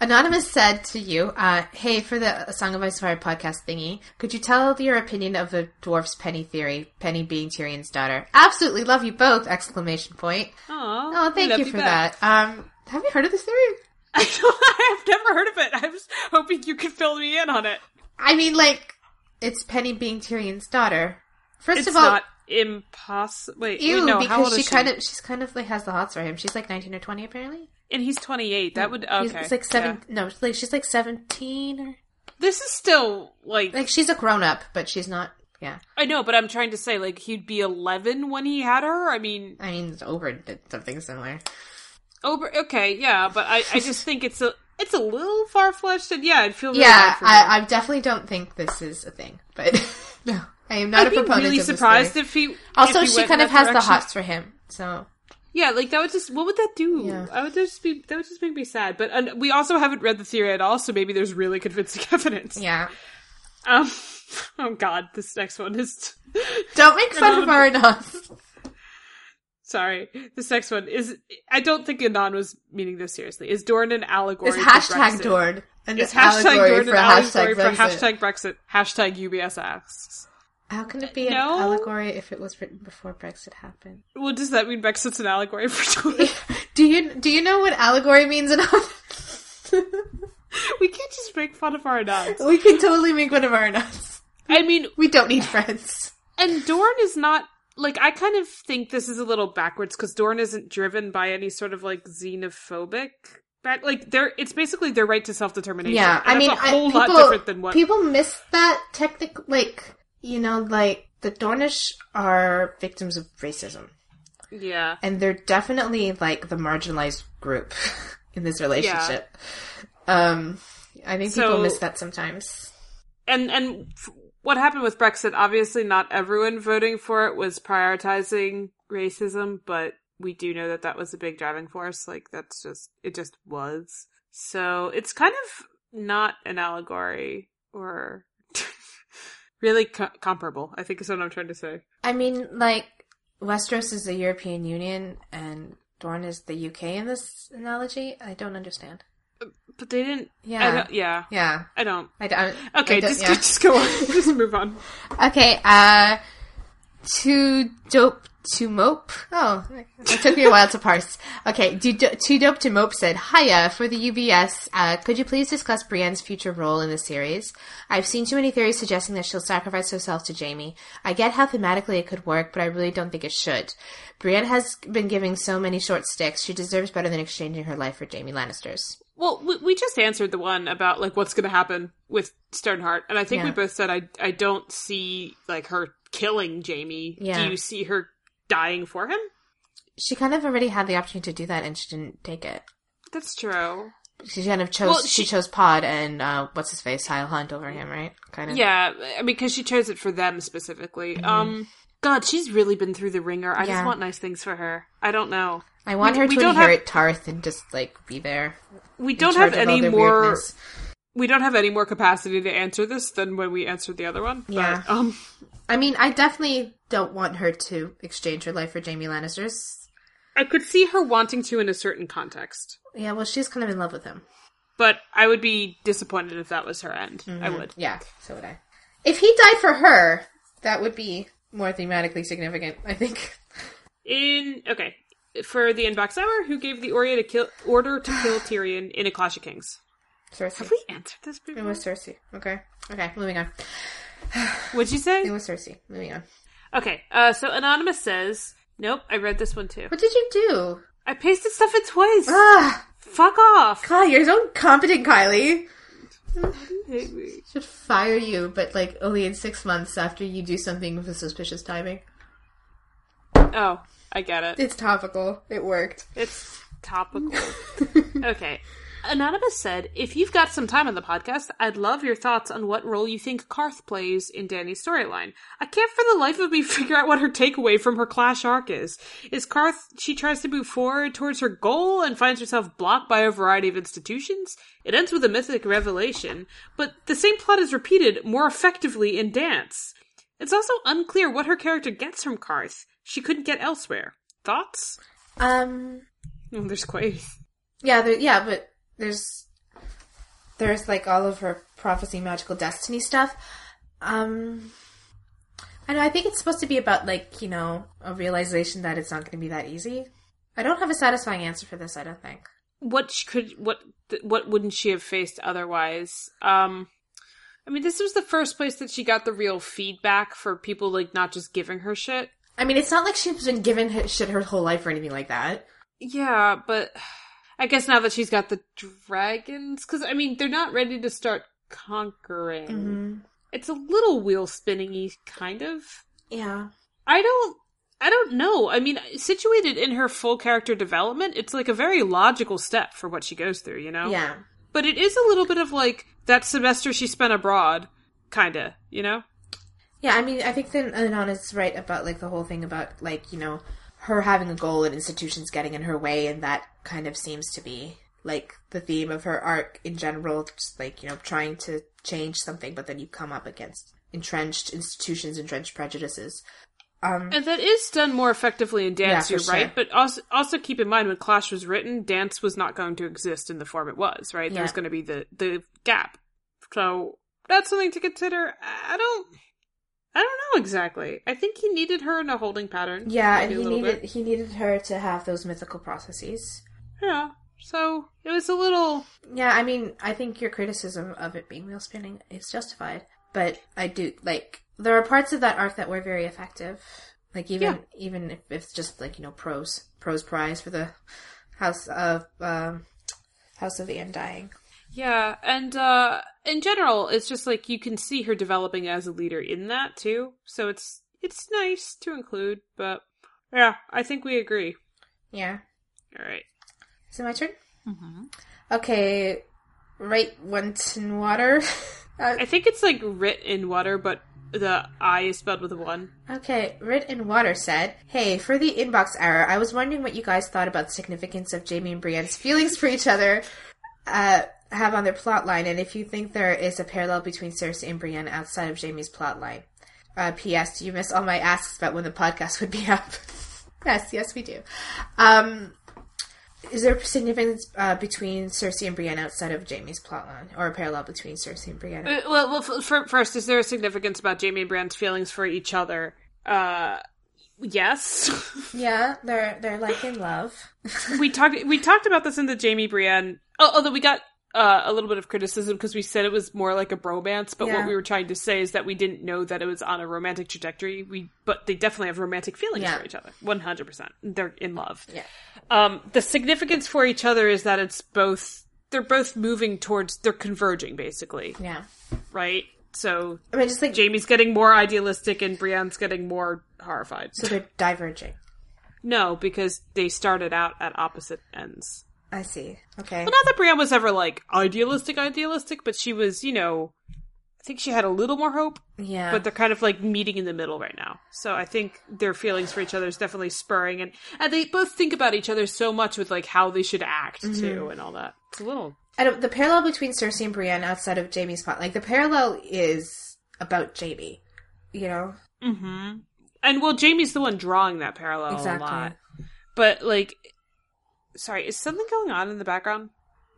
Speaker 2: Anonymous said to you, uh, "Hey, for the Song of Ice and Fire podcast thingy, could you tell your opinion of the dwarf's Penny theory? Penny being Tyrion's daughter. Absolutely love you both! Exclamation point.
Speaker 1: Aw,
Speaker 2: Oh, thank you for that. Um, have you heard of this theory?
Speaker 1: I have never heard of it. I was hoping you could fill me in on it.
Speaker 2: I mean, like, it's Penny being Tyrion's daughter. First
Speaker 1: It's
Speaker 2: of all,
Speaker 1: not impossible. Wait,
Speaker 2: ew,
Speaker 1: wait, no. how old
Speaker 2: because
Speaker 1: is
Speaker 2: she kind of, she's kind of like has the hots for him. She's like nineteen or twenty, apparently.
Speaker 1: and he's twenty eight. That mm. would
Speaker 2: He's-
Speaker 1: okay.
Speaker 2: It's like seven.
Speaker 1: yeah.
Speaker 2: No, like she's like seventeen. Or,
Speaker 1: This is still like,
Speaker 2: like she's a grown up, but she's not. Yeah,
Speaker 1: I know, but I'm trying to say like he'd be eleven when he had her. I mean,
Speaker 2: I mean, Oberyn did something similar.
Speaker 1: over. Okay, yeah, but I, I just think it's a it's a little far fetched, and yeah, I'd feel really
Speaker 2: yeah,
Speaker 1: bad for.
Speaker 2: I, I definitely don't think this is a thing, but no, I am not
Speaker 1: I'd
Speaker 2: a proponent
Speaker 1: really
Speaker 2: of this
Speaker 1: surprised if he.
Speaker 2: Also,
Speaker 1: if he
Speaker 2: she kind of has the
Speaker 1: direction.
Speaker 2: hots for him, so
Speaker 1: Yeah, like that would just what would that do?
Speaker 2: Yeah.
Speaker 1: I would just be that would just make me sad. But and we also haven't read the theory at all, so maybe there's really convincing evidence.
Speaker 2: yeah.
Speaker 1: Um. Oh God, this next one is.
Speaker 2: Don't make fun of our enough.
Speaker 1: Sorry, this next one is. I don't think Anon was meaning this seriously. Is Dorne an allegory? Is
Speaker 2: hashtag? Dorne. And
Speaker 1: It's hashtag Dorne
Speaker 2: for
Speaker 1: an allegory
Speaker 2: hashtag
Speaker 1: for
Speaker 2: Brexit.
Speaker 1: hashtag Brexit. Hashtag UBS asks.
Speaker 2: How can it be an
Speaker 1: No.
Speaker 2: allegory if it was written before Brexit happened?
Speaker 1: Well, does that mean Brexit's an allegory for?
Speaker 2: Do you do you know what allegory means enough?
Speaker 1: we can't just make fun of our Anons.
Speaker 2: we can totally make one of our nuts.
Speaker 1: I mean,
Speaker 2: We don't need friends.
Speaker 1: And Dorne is not like I kind of think this is a little backwards because Dorne isn't driven by any sort of like xenophobic. Back, like they're it's basically their right to self determination.
Speaker 2: Yeah, I mean,
Speaker 1: a whole
Speaker 2: I, people,
Speaker 1: lot different than what.
Speaker 2: people miss that technic. Like you know, like the Dornish are victims of racism,
Speaker 1: yeah,
Speaker 2: and they're definitely like the marginalized group in this relationship. Um, I think people
Speaker 1: So-
Speaker 2: miss that sometimes.
Speaker 1: and and f- what happened with Brexit? Obviously, not everyone voting for it was prioritizing racism, but we do know that that was a big driving force. Like that's just it just was. So it's kind of not an allegory or really co- comparable. I think is what I'm trying to say.
Speaker 2: I mean, like Westeros is the European Union, and Dorne is the UK in this analogy. I don't understand.
Speaker 1: But they didn't.
Speaker 2: Yeah.
Speaker 1: I don't, yeah.
Speaker 2: Yeah,
Speaker 1: I don't.
Speaker 2: I don't.
Speaker 1: Okay,
Speaker 2: I don't-
Speaker 1: just
Speaker 2: yeah.
Speaker 1: just go on. just move on.
Speaker 2: Okay, uh, too dope to mope. Oh, it took me a while to parse. Okay, too dope to mope said, Hiya, for the UBS, uh, could you please discuss Brienne's future role in the series? I've seen too many theories suggesting that she'll sacrifice herself to Jaime. I get how thematically it could work, but I really don't think it should. Brienne has been giving so many short sticks, she deserves better than exchanging her life for Jaime Lannister's.
Speaker 1: Well, we, we just answered the one about like what's going to happen with Stoneheart, and I think we both said I I don't see like her killing Jaime.
Speaker 2: Yeah.
Speaker 1: Do you see her dying for him?
Speaker 2: She kind of already had the opportunity to do that and she didn't take it.
Speaker 1: That's true.
Speaker 2: she kind of chose
Speaker 1: Well,
Speaker 2: she,
Speaker 1: she-
Speaker 2: chose Pod and uh, what's his face Hyle Hunt over him, right? Kind of.
Speaker 1: Yeah, I mean, because she chose it for them specifically. Um, God, she's really been through the ringer. I
Speaker 2: Mm-hmm. Yeah.
Speaker 1: just want nice things for her. I don't know.
Speaker 2: I want
Speaker 1: We-
Speaker 2: her
Speaker 1: we
Speaker 2: to
Speaker 1: don't have-
Speaker 2: inherit Tarth and just like be there.
Speaker 1: We don't have any more.
Speaker 2: weirdness.
Speaker 1: We don't have any more capacity to answer this than when we answered the other one. but,
Speaker 2: Yeah.
Speaker 1: um.
Speaker 2: I mean, I definitely don't want her to exchange her life for Jaime Lannister's.
Speaker 1: I could see her wanting to in a certain context,
Speaker 2: Yeah, well, she's kind of in love with him.
Speaker 1: but I would be disappointed if that was her end.
Speaker 2: Mm-hmm.
Speaker 1: I would.
Speaker 2: Yeah, so would I. If he died for her, that would be more thematically significant, I think.
Speaker 1: In okay, for the inbox hour, who gave the order to kill order to kill Tyrion in A Clash of Kings?
Speaker 2: Cersei.
Speaker 1: Have we answered this
Speaker 2: It was Cersei. Okay. Okay, moving on.
Speaker 1: What'd you say?
Speaker 2: It was Cersei. Moving on.
Speaker 1: Okay, uh, so Anonymous says, Nope, I read this one too.
Speaker 2: What did you do?
Speaker 1: I pasted stuff in twice.
Speaker 2: Ah,
Speaker 1: Fuck off.
Speaker 2: God, you're so incompetent, Kylie.
Speaker 1: Hate me.
Speaker 2: Should fire you, but like only in six months after you do something with suspicious timing.
Speaker 1: Oh, I get it.
Speaker 2: It's topical. It worked.
Speaker 1: It's topical. okay. Anonymous said, if you've got some time on the podcast, I'd love your thoughts on what role you think Qarth plays in Dany's storyline. I can't for the life of me figure out what her takeaway from her Clash arc is. Is Qarth, she tries to move forward towards her goal and finds herself blocked by a variety of institutions? It ends with a mythic revelation, but the same plot is repeated more effectively in Dance. It's also unclear what her character gets from Qarth. She couldn't get elsewhere. Thoughts?
Speaker 2: Um.
Speaker 1: Oh, there's Quaithe.
Speaker 2: Yeah. There, yeah, but there's there's like all of her prophecy, magical destiny stuff. Um. I know. I think it's supposed to be about like you know a realization that it's not going to be that easy. I don't have a satisfying answer for this. I don't think.
Speaker 1: what could what what wouldn't she have faced otherwise um i mean this was the first place that she got the real feedback for people like not just giving her shit
Speaker 2: I mean, it's not like she's been given shit her whole life or anything like that.
Speaker 1: yeah but i guess now that she's got the dragons because i mean they're not ready to start conquering
Speaker 2: Mm-hmm.
Speaker 1: it's a little wheel spinningy kind of
Speaker 2: Yeah.
Speaker 1: i don't I don't know. I mean, situated in her full character development, it's like a very logical step for what she goes through, you know?
Speaker 2: Yeah.
Speaker 1: But it is a little bit of like that semester she spent abroad, kinda, you know?
Speaker 2: Yeah, I mean, I think that is right about like the whole thing about like you know her having a goal and institutions getting in her way, and that kind of seems to be like the theme of her arc in general. Just like you know trying to change something, but then you come up against entrenched institutions, entrenched prejudices. Um,
Speaker 1: And that is done more effectively in dance,
Speaker 2: Yeah,
Speaker 1: you're right.
Speaker 2: sure.
Speaker 1: But also also keep in mind when Clash was written, dance was not going to exist in the form it was, right? There was going to be the the gap. So that's something to consider. I don't I don't know exactly. I think he needed her in a holding pattern.
Speaker 2: yeah, and he needed
Speaker 1: bit.
Speaker 2: he needed her to have those mythical processes.
Speaker 1: Yeah. So it was a little
Speaker 2: Yeah, I mean, I think your criticism of it being wheel spinning is justified, but I do like there are parts of that arc that were very effective. Like even
Speaker 1: Yeah.
Speaker 2: even if it's just like you know pros pros prize for the House of um, House of the Undying.
Speaker 1: Yeah, and uh in general, it's just like you can see her developing as a leader in that too. So it's it's nice to include, but yeah, I think we agree.
Speaker 2: Yeah,
Speaker 1: All right.
Speaker 2: is it my turn?
Speaker 1: Mm-hmm.
Speaker 2: Okay, right once in water. uh,
Speaker 1: I think it's like writ in water, but the I is spelled with a one.
Speaker 2: Okay, Rit in Water said, Hey, for the inbox error, I was wondering what you guys thought about the significance of Jaime and Brienne's feelings for each other uh, have on their plotline, and if you think there is a parallel between Cersei and Brienne outside of Jaime's plotline. Uh, P.S. Do you miss all my asks about when the podcast would be up? yes, yes, we do. Um, is there significance uh, between Cersei and Brienne outside of Jaime's plotline, or a parallel between Cersei and Brienne?
Speaker 1: Uh, well, well f- first, is there a significance about Jaime and Brienne's feelings for each other? Uh, yes.
Speaker 2: yeah, they're they're like in love.
Speaker 1: we talked we talked about this in the Jaime Brienne. Oh, although we got uh, a little bit of criticism because we said it was more like a bromance, but
Speaker 2: Yeah.
Speaker 1: what we were trying to say is that we didn't know that it was on a romantic trajectory. We but they definitely have romantic feelings
Speaker 2: Yeah.
Speaker 1: for each other. One hundred percent. They're in love.
Speaker 2: Yeah.
Speaker 1: Um, the significance for each other is that it's both they're both moving towards they're converging basically,
Speaker 2: Yeah.
Speaker 1: right? So
Speaker 2: I mean, just like
Speaker 1: Jaime's getting more idealistic and Brienne's getting more horrified.
Speaker 2: So they're diverging.
Speaker 1: No, because they started out at opposite ends.
Speaker 2: I see. Okay.
Speaker 1: Well, not that Brienne was ever like idealistic, idealistic, but she was, you know, I think she had a little more hope.
Speaker 2: Yeah.
Speaker 1: But they're kind of like meeting in the middle right now. So I think their feelings for each other is definitely spurring, and and they both think about each other so much with like how they should act
Speaker 2: Mm-hmm.
Speaker 1: too, and all that. It's a little.
Speaker 2: I don't, the parallel between Cersei and Brienne outside of Jaime's plot, like the parallel is about Jaime. You know.
Speaker 1: hmm And well, Jaime's the one drawing that parallel
Speaker 2: Exactly.
Speaker 1: a lot. But like, sorry, is something going on in the background?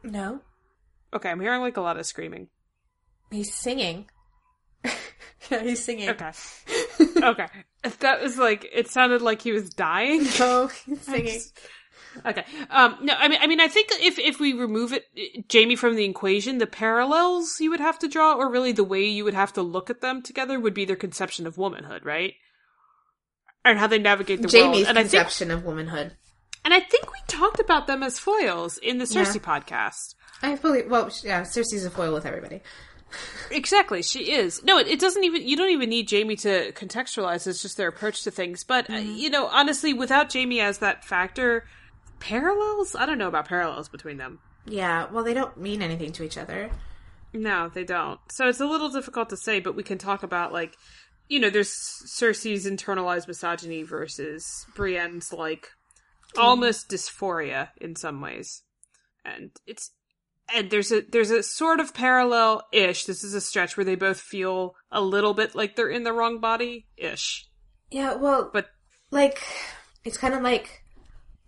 Speaker 2: No.
Speaker 1: Okay, I'm hearing like a lot of screaming.
Speaker 2: He's singing. yeah, he's singing.
Speaker 1: Okay. okay. That was like it sounded like he was dying.
Speaker 2: No, he's singing.
Speaker 1: Okay. Um no, I mean I mean I think if if we remove it Jaime from the equation, the parallels you would have to draw or really the way you would have to look at them together would be their conception of womanhood, right? And how they navigate the
Speaker 2: Jaime's
Speaker 1: world. And I think
Speaker 2: conception of womanhood.
Speaker 1: And I think we talked about them as foils in the Cersei
Speaker 2: Yeah.
Speaker 1: podcast.
Speaker 2: I believe. Well, yeah, Cersei's a foil with everybody.
Speaker 1: Exactly, she is. No, it, it doesn't even. You don't even need Jaime to contextualize. It's just their approach to things. But uh,
Speaker 2: Mm-hmm.
Speaker 1: you know, honestly, without Jaime as that factor, parallels. I don't know about parallels between them.
Speaker 2: Yeah. Well, they don't mean anything to each other.
Speaker 1: No, they don't. So it's a little difficult to say. But we can talk about like, you know, there's Cersei's internalized misogyny versus Brienne's like almost dysphoria in some ways, and it's and there's a there's a sort of parallel ish. This is a stretch where they both feel a little bit like they're in the wrong body ish.
Speaker 2: Yeah. Well,
Speaker 1: But
Speaker 2: like it's kind of like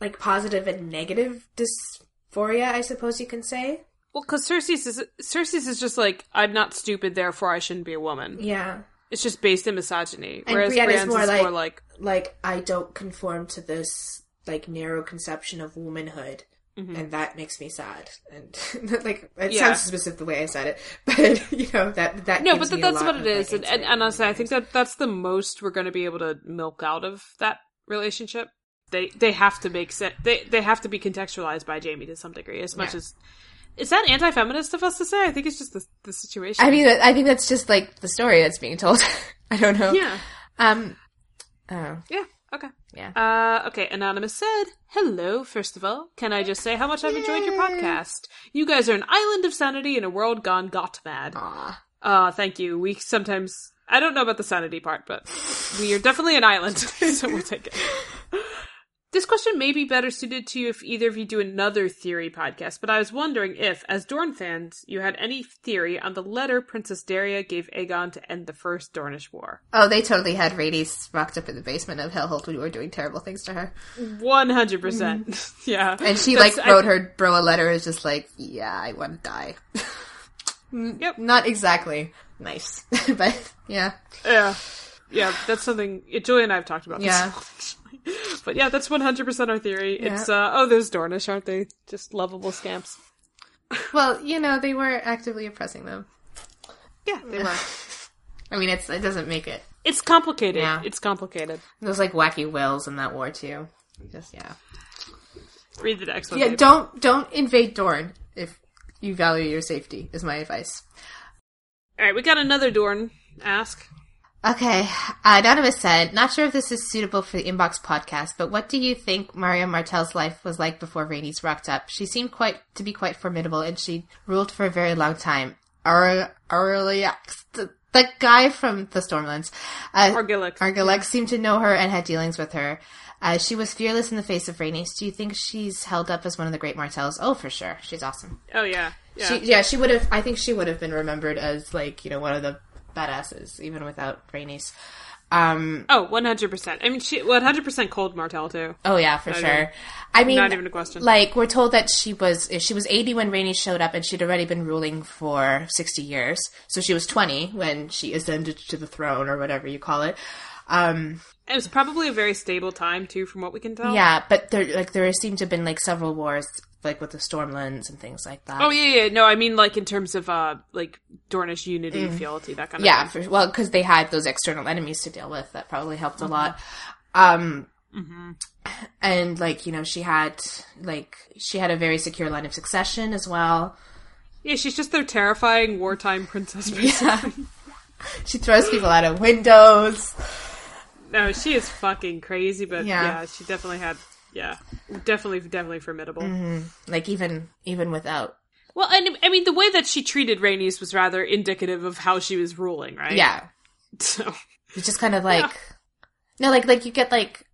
Speaker 2: like positive and negative dysphoria, I suppose you can say.
Speaker 1: well, because Cersei's is Cersei's is just like I'm not stupid, therefore I shouldn't be a woman.
Speaker 2: Yeah.
Speaker 1: It's just based in misogyny.
Speaker 2: And
Speaker 1: Whereas Brienne's
Speaker 2: more
Speaker 1: is
Speaker 2: like-
Speaker 1: more like
Speaker 2: Like I don't conform to this like narrow conception of womanhood. And that makes me sad, and like it
Speaker 1: Yeah.
Speaker 2: sounds specific the way I said it, but you know that that
Speaker 1: no, but
Speaker 2: me
Speaker 1: that,
Speaker 2: a
Speaker 1: that's what it is, and, and, and honestly, I think that that's the most we're going to be able to milk out of that relationship. They they have to make sense. They they have to be contextualized by Jaime to some degree, as much
Speaker 2: Yeah.
Speaker 1: as is that anti-feminist of us to say. I think it's just the the situation.
Speaker 2: I mean, I think that's just like the story that's being told. I don't know.
Speaker 1: yeah,
Speaker 2: Um. Oh.
Speaker 1: yeah, okay.
Speaker 2: Yeah.
Speaker 1: Uh, okay, Anonymous said, Hello, first of all. Can I just say how much I've enjoyed your podcast? You guys are an island of sanity in a world gone got mad.
Speaker 2: Aw.
Speaker 1: Uh, thank you. We sometimes, I don't know about the sanity part, but we are definitely an island, so we'll take it. This question may be better suited to you if either of you do another theory podcast, but I was wondering if, as Dorne fans, you had any theory on the letter Princess Deria gave Aegon to end the First Dornish War.
Speaker 2: Oh, they totally had Rhaenys locked up in the basement of Hellholt when we were doing terrible things to her.
Speaker 1: 100%. percent mm-hmm. yeah.
Speaker 2: And she
Speaker 1: That's-
Speaker 2: like
Speaker 1: I-
Speaker 2: wrote her bro a letter. Is just like, yeah, I want to die.
Speaker 1: Mm, yep.
Speaker 2: Not exactly nice, but yeah,
Speaker 1: Yeah. Yeah, that's something Julie and I have talked about this.
Speaker 2: Yeah.
Speaker 1: But yeah, that's 100% our theory. It's, uh, oh, those Dornish, aren't they? Just lovable scamps.
Speaker 2: well, you know, they were actively oppressing them.
Speaker 1: Yeah, they were.
Speaker 2: I mean, it's it doesn't make it.
Speaker 1: It's complicated.
Speaker 2: Yeah.
Speaker 1: It's complicated.
Speaker 2: Those like wacky whales in that war too. Just yeah,
Speaker 1: Read the next one.
Speaker 2: yeah.
Speaker 1: babe.
Speaker 2: Don't don't invade Dorne if you value your safety. Is my advice.
Speaker 1: All right, we got another Dorne ask.
Speaker 2: Okay, uh, Anonymous said, not sure if this is suitable for the Inbox podcast, but what do you think Meria Martell's life was like before Rhaenys rocked up? She seemed quite to be quite formidable, and she ruled for a very long time. Ar- Arliax, the, the guy from the Stormlands, uh,
Speaker 1: Argilac.
Speaker 2: Argilac seemed to know her and had dealings with her. Uh, she was fearless in the face of Rhaenys. Do you think she's held up as one of the great Martells? Oh, for sure. She's awesome.
Speaker 1: oh, yeah. Yeah.
Speaker 2: She, yeah, she would have. I think she would have been remembered as like you know one of the badasses, even without Rhaenys. Um.
Speaker 1: oh, 100%. I mean, she 100% cold Martell, too.
Speaker 2: Oh yeah, for
Speaker 1: Not
Speaker 2: sure.
Speaker 1: even-
Speaker 2: I mean,
Speaker 1: not even a question.
Speaker 2: Like we're told that she was she was eighty when Rhaenys showed up, and she'd already been ruling for sixty years. So she was twenty when she ascended to the throne, or whatever you call it. Um.
Speaker 1: It was probably a very stable time, too, from what we can tell.
Speaker 2: Yeah, but there like there seemed to have been like several wars, like with the Stormlands and things like that.
Speaker 1: Oh, yeah, yeah. No, I mean, like, in terms of, uh, like, Dornish unity, fealty, that kind of
Speaker 2: Mm. yeah, for, well, because they had those external enemies to deal with. That probably helped a lot. Um, and like you know, she had like she had a very secure line of succession as well.
Speaker 1: Yeah, she's just their terrifying wartime princess. basically.
Speaker 2: She throws people out of windows.
Speaker 1: No, she is fucking crazy, but
Speaker 2: Yeah.
Speaker 1: yeah. she definitely had yeah, definitely, definitely formidable.
Speaker 2: Mm-hmm. Like even even without.
Speaker 1: Well, and I mean, the way that she treated Rhaenys was rather indicative of how she was ruling, right?
Speaker 2: Yeah.
Speaker 1: So
Speaker 2: It's just kind of like no, like like you get like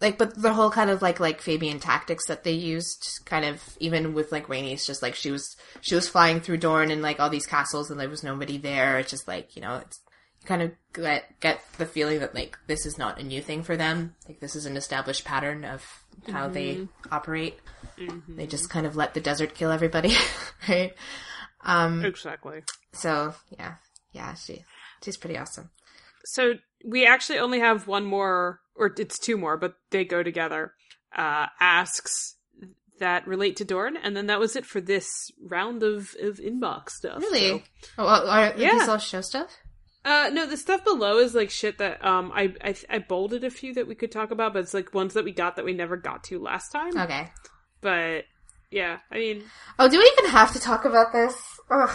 Speaker 2: like but the whole kind of like like Fabian tactics that they used, kind of even with like Rhaenys, just like she was she was flying through Dorne and like all these castles and there was nobody there. It's just like you know it's you kind of get get the feeling that like this is not a new thing for them. Like this is an established pattern of how they operate. They just kind of let the desert kill everybody, right? Um.
Speaker 1: exactly.
Speaker 2: So yeah, yeah, she she's pretty awesome.
Speaker 1: So we actually only have one more, or it's two more, but they go together. Uh, asks that relate to Dorne, and then that was it for this round of, of inbox stuff.
Speaker 2: Really?
Speaker 1: So-
Speaker 2: Oh, are, are
Speaker 1: Yeah.
Speaker 2: these all show stuff?
Speaker 1: Uh, no, the stuff below is like shit that um I, I I bolded a few that we could talk about, but it's like ones that we got that we never got to last time.
Speaker 2: Okay.
Speaker 1: But yeah, I mean,
Speaker 2: Oh, do we even have to talk about this? Ugh.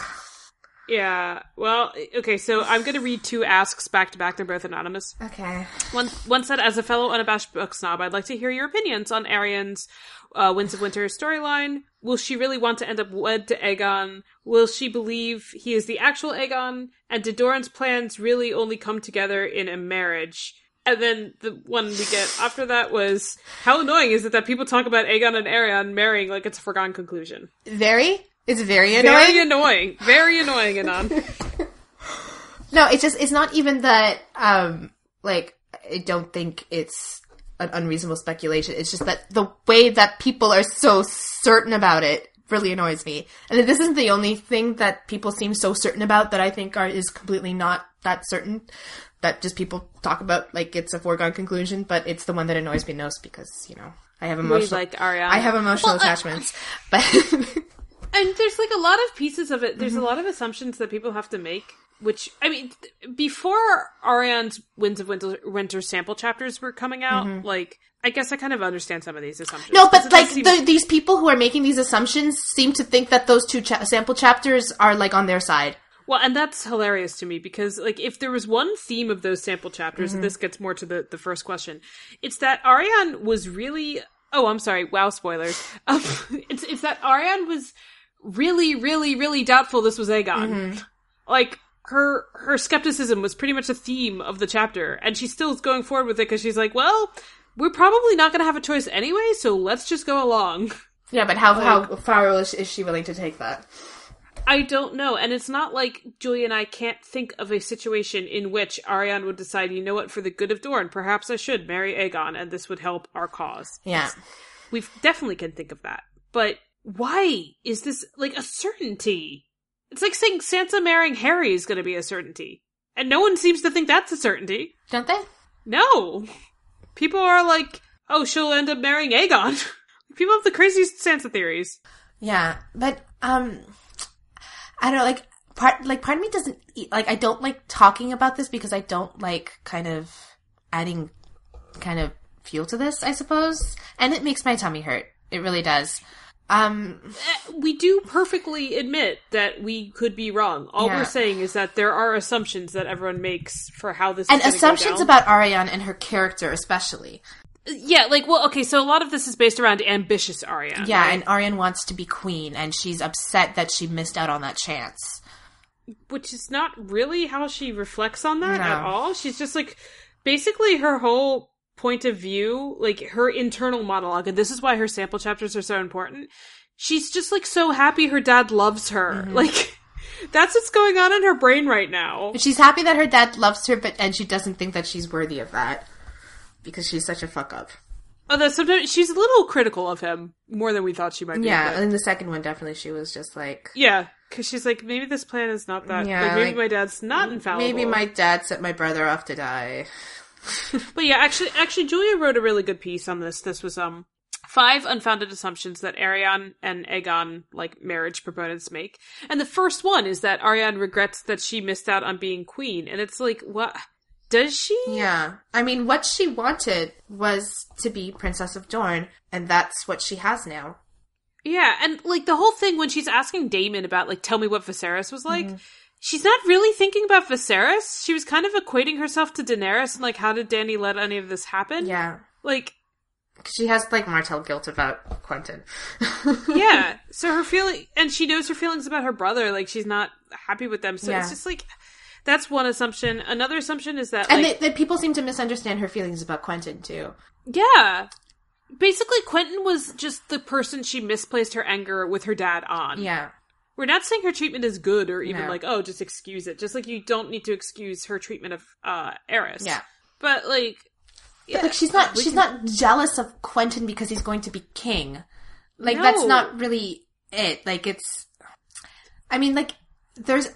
Speaker 1: yeah. Well, okay, so I'm gonna read two asks back to back. They're both anonymous.
Speaker 2: Okay.
Speaker 1: One one said, as a fellow unabashed book snob, I'd like to hear your opinions on Arianne's uh, Winds of Winter storyline. Will she really want to end up wed to Aegon? Will she believe he is the actual Aegon? And did Doran's plans really only come together in a marriage? And then the one we get after that was, how annoying is it that people talk about Aegon and Arianne marrying like it's a foregone conclusion?
Speaker 2: Very? It's very annoying.
Speaker 1: Very annoying. Very annoying, Anon.
Speaker 2: no, it's just, it's not even that, um, like, I don't think it's an unreasonable speculation. It's just that the way that people are so certain about it really annoys me. And this isn't the only thing that people seem so certain about that I think are, is completely not that certain. That just people talk about like it's a foregone conclusion, but it's the one that annoys me most because, you know, I have
Speaker 1: We
Speaker 2: emotional,
Speaker 1: like Arianne.
Speaker 2: I have emotional
Speaker 1: Well, I-
Speaker 2: attachments. but
Speaker 1: And there's like a lot of pieces of it. There's
Speaker 2: Mm-hmm.
Speaker 1: a lot of assumptions that people have to make. Which I mean, th- before Arianne's Winds of Winter, Winter sample chapters were coming out, like I guess I kind of understand some of these assumptions.
Speaker 2: Mm-hmm. No, but like
Speaker 1: seem-
Speaker 2: the, these people who are making these assumptions seem to think that those two cha- sample chapters are like on their side.
Speaker 1: well, and that's hilarious to me because like if there was one theme of those sample chapters,
Speaker 2: Mm-hmm.
Speaker 1: and this gets more to the the first question, it's that Arianne was really. Oh, I'm sorry. Wow, spoilers. Um, it's it's that Arianne was really, really, really doubtful this was Aegon.
Speaker 2: Mm-hmm.
Speaker 1: Like her her skepticism was pretty much a theme of the chapter, and she still is going forward with it because she's like, well, we're probably not going to have a choice anyway, so let's just go along.
Speaker 2: Yeah, but how how far is, is she willing to take that?
Speaker 1: I don't know, and it's not like Julia and I can't think of a situation in which Arianne would decide, you know what, for the good of Dorne, perhaps I should marry Aegon, and this would help our cause.
Speaker 2: Yeah,
Speaker 1: We definitely can think of that, but why is this like a certainty? It's like saying Sansa marrying Harry is going to be a certainty, and no one seems to think that's a certainty.
Speaker 2: don't they?
Speaker 1: No, people are like, oh, she'll end up marrying Aegon. people have the craziest Sansa theories.
Speaker 2: Yeah, but um, I don't know. Like part like part of me doesn't like. I don't like talking about this because I don't like kind of adding kind of fuel to this. I suppose, and it makes my tummy hurt. It really does. Um,
Speaker 1: we do perfectly admit that we could be wrong. All
Speaker 2: Yeah.
Speaker 1: we're saying is that there are assumptions that everyone makes for how this
Speaker 2: and
Speaker 1: is gonna go
Speaker 2: assumptions about Arianne and her character, especially.
Speaker 1: yeah, like well, okay, so a lot of this is based around ambitious Arianne.
Speaker 2: Yeah,
Speaker 1: right?
Speaker 2: and Arianne wants to be queen, and she's upset that she missed out on that chance.
Speaker 1: which is not really how she reflects on that at all. She's just like basically her whole point of view, like her internal monologue, and this is why her sample chapters are so important. She's just like so happy her dad loves her.
Speaker 2: Mm-hmm.
Speaker 1: Like that's what's going on in her brain right now.
Speaker 2: She's happy that her dad loves her, but and she doesn't think that she's worthy of that because she's such a fuck up.
Speaker 1: Although sometimes she's a little critical of him more than we thought she might be.
Speaker 2: Yeah,
Speaker 1: but-
Speaker 2: in the second one, definitely, she was just like,
Speaker 1: yeah, because she's like, maybe this plan is not that.
Speaker 2: Yeah,
Speaker 1: like, maybe
Speaker 2: like,
Speaker 1: my dad's not infallible.
Speaker 2: maybe my dad set my brother off to die.
Speaker 1: But yeah, actually, actually, Julia wrote a really good piece on this. This was um five unfounded assumptions that Arianne and Aegon, like marriage proponents, make. And the first one is that Arianne regrets that she missed out on being queen, and it's like, what? Does she?
Speaker 2: Yeah, I mean, what she wanted was to be Princess of Dorne, and that's what she has now.
Speaker 1: Yeah, and like the whole thing when she's asking Daemon about like, tell me what Viserys was like. She's not really thinking about Viserys. She was kind of equating herself to Daenerys and like, how did Dany let any of this happen?
Speaker 2: Yeah,
Speaker 1: Like,
Speaker 2: She has like Martell guilt about Quentyn.
Speaker 1: yeah. So her feeling, and she knows her feelings about her brother. Like she's not happy with them. So
Speaker 2: Yeah.
Speaker 1: it's just like that's one assumption. Another assumption is that
Speaker 2: And
Speaker 1: like
Speaker 2: that that people seem to misunderstand her feelings about Quentyn too.
Speaker 1: yeah, basically Quentyn was just the person she misplaced her anger with her dad on.
Speaker 2: Yeah.
Speaker 1: We're not saying her treatment is good or even
Speaker 2: No.
Speaker 1: like oh just excuse it. Just like you don't need to excuse her treatment of uh Arys.
Speaker 2: Yeah.
Speaker 1: But like. Yeah,
Speaker 2: Like she's not she's
Speaker 1: can-
Speaker 2: not jealous of Quentyn because he's going to be king. Like that's not really it. Like it's I mean like there's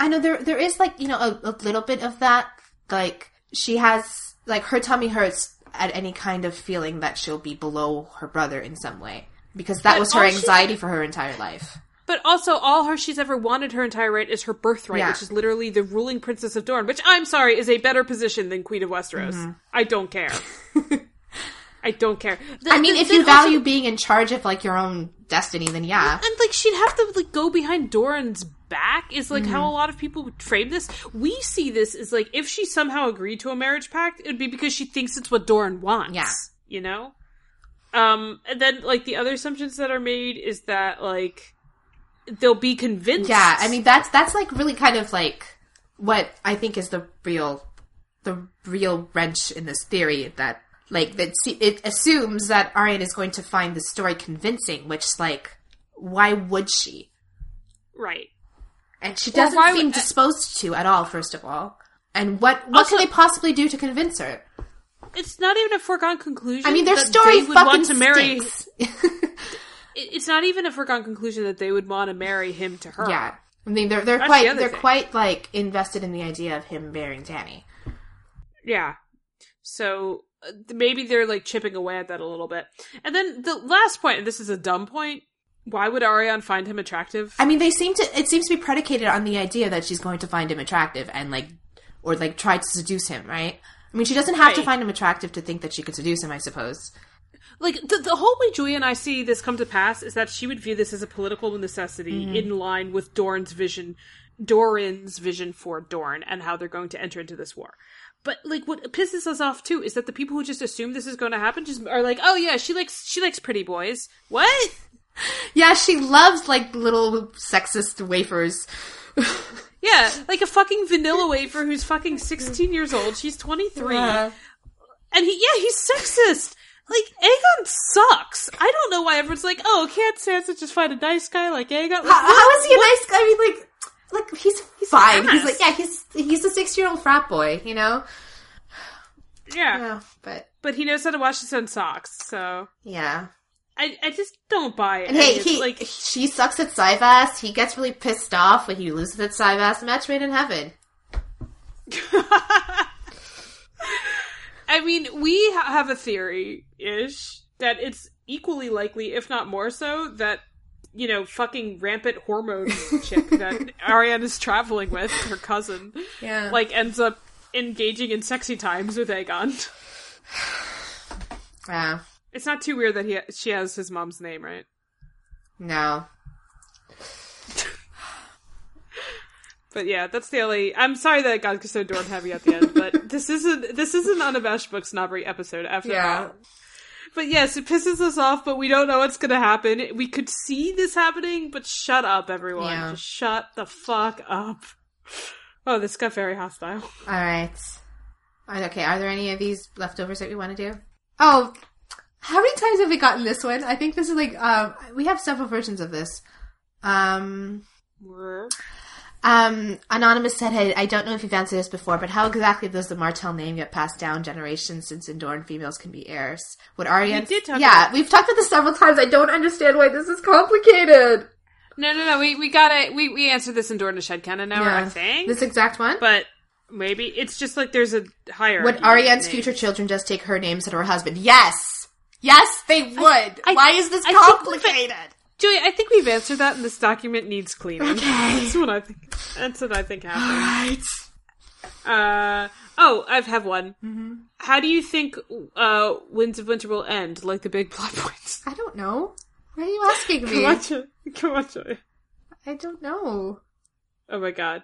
Speaker 2: I know there there is like, you know, a, a little bit of that. Like she has like her tummy hurts at any kind of feeling that she'll be below her brother in some way. Because that
Speaker 1: But
Speaker 2: was her
Speaker 1: all she-
Speaker 2: anxiety for her entire life.
Speaker 1: But also, all her she's ever wanted her entire right is her birthright,
Speaker 2: Yeah.
Speaker 1: which is literally the ruling princess of Dorne. Which I'm sorry is a better position than Queen of Westeros.
Speaker 2: Mm-hmm.
Speaker 1: I don't care. I don't care.
Speaker 2: I mean,
Speaker 1: Th-
Speaker 2: if you value
Speaker 1: also-
Speaker 2: being in charge of like your own destiny, then yeah.
Speaker 1: and like she'd have to like go behind Doran's back is like
Speaker 2: Mm-hmm.
Speaker 1: how a lot of people would frame this. We see this as like if she somehow agreed to a marriage pact, it would be because she thinks it's what Doran wants.
Speaker 2: Yeah.
Speaker 1: you know. Um, and then like the other assumptions that are made is that like they'll be convinced.
Speaker 2: Yeah, I mean that's that's like really kind of like what I think is the real the real wrench in this theory that like that it assumes that Arya is going to find the story convincing, which like why would she?
Speaker 1: right.
Speaker 2: And she doesn't
Speaker 1: why
Speaker 2: seem
Speaker 1: would-
Speaker 2: disposed to at all. First of all, and what what
Speaker 1: Also-
Speaker 2: can they possibly do to convince her?
Speaker 1: It's not even a foregone conclusion.
Speaker 2: I mean, their
Speaker 1: that
Speaker 2: story
Speaker 1: they would
Speaker 2: fucking
Speaker 1: want to marry. It's not even a foregone conclusion that they would want to marry him to her.
Speaker 2: yeah, I mean they're they're
Speaker 1: That's
Speaker 2: quite
Speaker 1: the
Speaker 2: they're
Speaker 1: thing.
Speaker 2: quite like invested in the idea of him marrying Dany.
Speaker 1: Yeah. So uh, maybe they're like chipping away at that a little bit. And then the last point, and this is a dumb point. Why would Arianne find him attractive?
Speaker 2: I mean, they seem to. It seems to be predicated on the idea that she's going to find him attractive and like, or like try to seduce him, right? I mean, she doesn't have to find him attractive to think that she could seduce him. I suppose.
Speaker 1: like the, the whole way Julia and I see this come to pass is that she would view this as a political necessity
Speaker 2: Mm-hmm.
Speaker 1: in line with Doran's vision, Doran's vision for Dorne and how they're going to enter into this war. But like what pisses us off too is that the people who just assume this is going to happen just are like, oh yeah, she likes she likes pretty boys. What?
Speaker 2: Yeah, she loves like little sexist wafers.
Speaker 1: Yeah, like a fucking vanilla wafer who's fucking sixteen years old. She's twenty three,
Speaker 2: Uh,
Speaker 1: and he yeah he's sexist. Like Aegon sucks. I don't know why everyone's like, oh, can't Sansa just find a nice guy like Aegon? Like,
Speaker 2: how, how is he a nice guy? I mean, like, like he's, he's
Speaker 1: fine.
Speaker 2: He's like, yeah, he's he's a six year old frat boy, you know.
Speaker 1: Yeah,
Speaker 2: Yeah, but
Speaker 1: but he knows how to wash his own socks, so
Speaker 2: yeah.
Speaker 1: I I just don't buy it.
Speaker 2: And hey, he
Speaker 1: like
Speaker 2: she sucks at Cyvass. He gets really pissed off when he loses at Cyvass. Match made in heaven.
Speaker 1: I mean, we ha- have a theory ish that it's equally likely, if not more so, that you know, fucking rampant hormone chick that Arianne is traveling with, her cousin,
Speaker 2: Yeah,
Speaker 1: like ends up engaging in sexy times with Aegon.
Speaker 2: yeah.
Speaker 1: It's not too weird that he she has his mom's name, right?
Speaker 2: No.
Speaker 1: But yeah, that's the only. I'm sorry that it got so Dorne heavy at the end, but this isn't this is an unabashed book snobbery episode after
Speaker 2: Yeah.
Speaker 1: all. But yes, it pisses us off, but we don't know what's going to happen. We could see this happening, but shut up, everyone!
Speaker 2: Yeah.
Speaker 1: Just shut the fuck up. Oh, this got very hostile.
Speaker 2: All right. Okay, are there any of these leftovers that we want to do? Oh, how many times have we gotten this one? I think this is like um we have several versions of this. Um um anonymous said hey, I don't know if you've answered this before, but how exactly does the Martell name get passed down generations since Endoran females can be heirs? Would Arya
Speaker 1: We did talk
Speaker 2: Yeah,
Speaker 1: about-
Speaker 2: we've talked about this several times. I don't understand why this is complicated.
Speaker 1: No, no, no. We we got it. We we answered this in Dorne to Shed Cannon now, I think.
Speaker 2: This exact one?
Speaker 1: but maybe it's just like there's a higher.
Speaker 2: Would Arianne's future children just take her name instead of her husband? Yes! Yes, they would!
Speaker 1: I-
Speaker 2: Why is this
Speaker 1: I
Speaker 2: complicated?
Speaker 1: Julie, I think we've answered that, and this document needs cleaning.
Speaker 2: Okay.
Speaker 1: That's what I think. That's what I think happened.
Speaker 2: Right.
Speaker 1: Uh oh, I have one.
Speaker 2: Mm-hmm.
Speaker 1: How do you think uh Winds of Winter will end? Like the big plot points.
Speaker 2: I don't know. Why are you asking me?
Speaker 1: Come on, Julie. Come on, Julie.
Speaker 2: I don't know.
Speaker 1: Oh my god.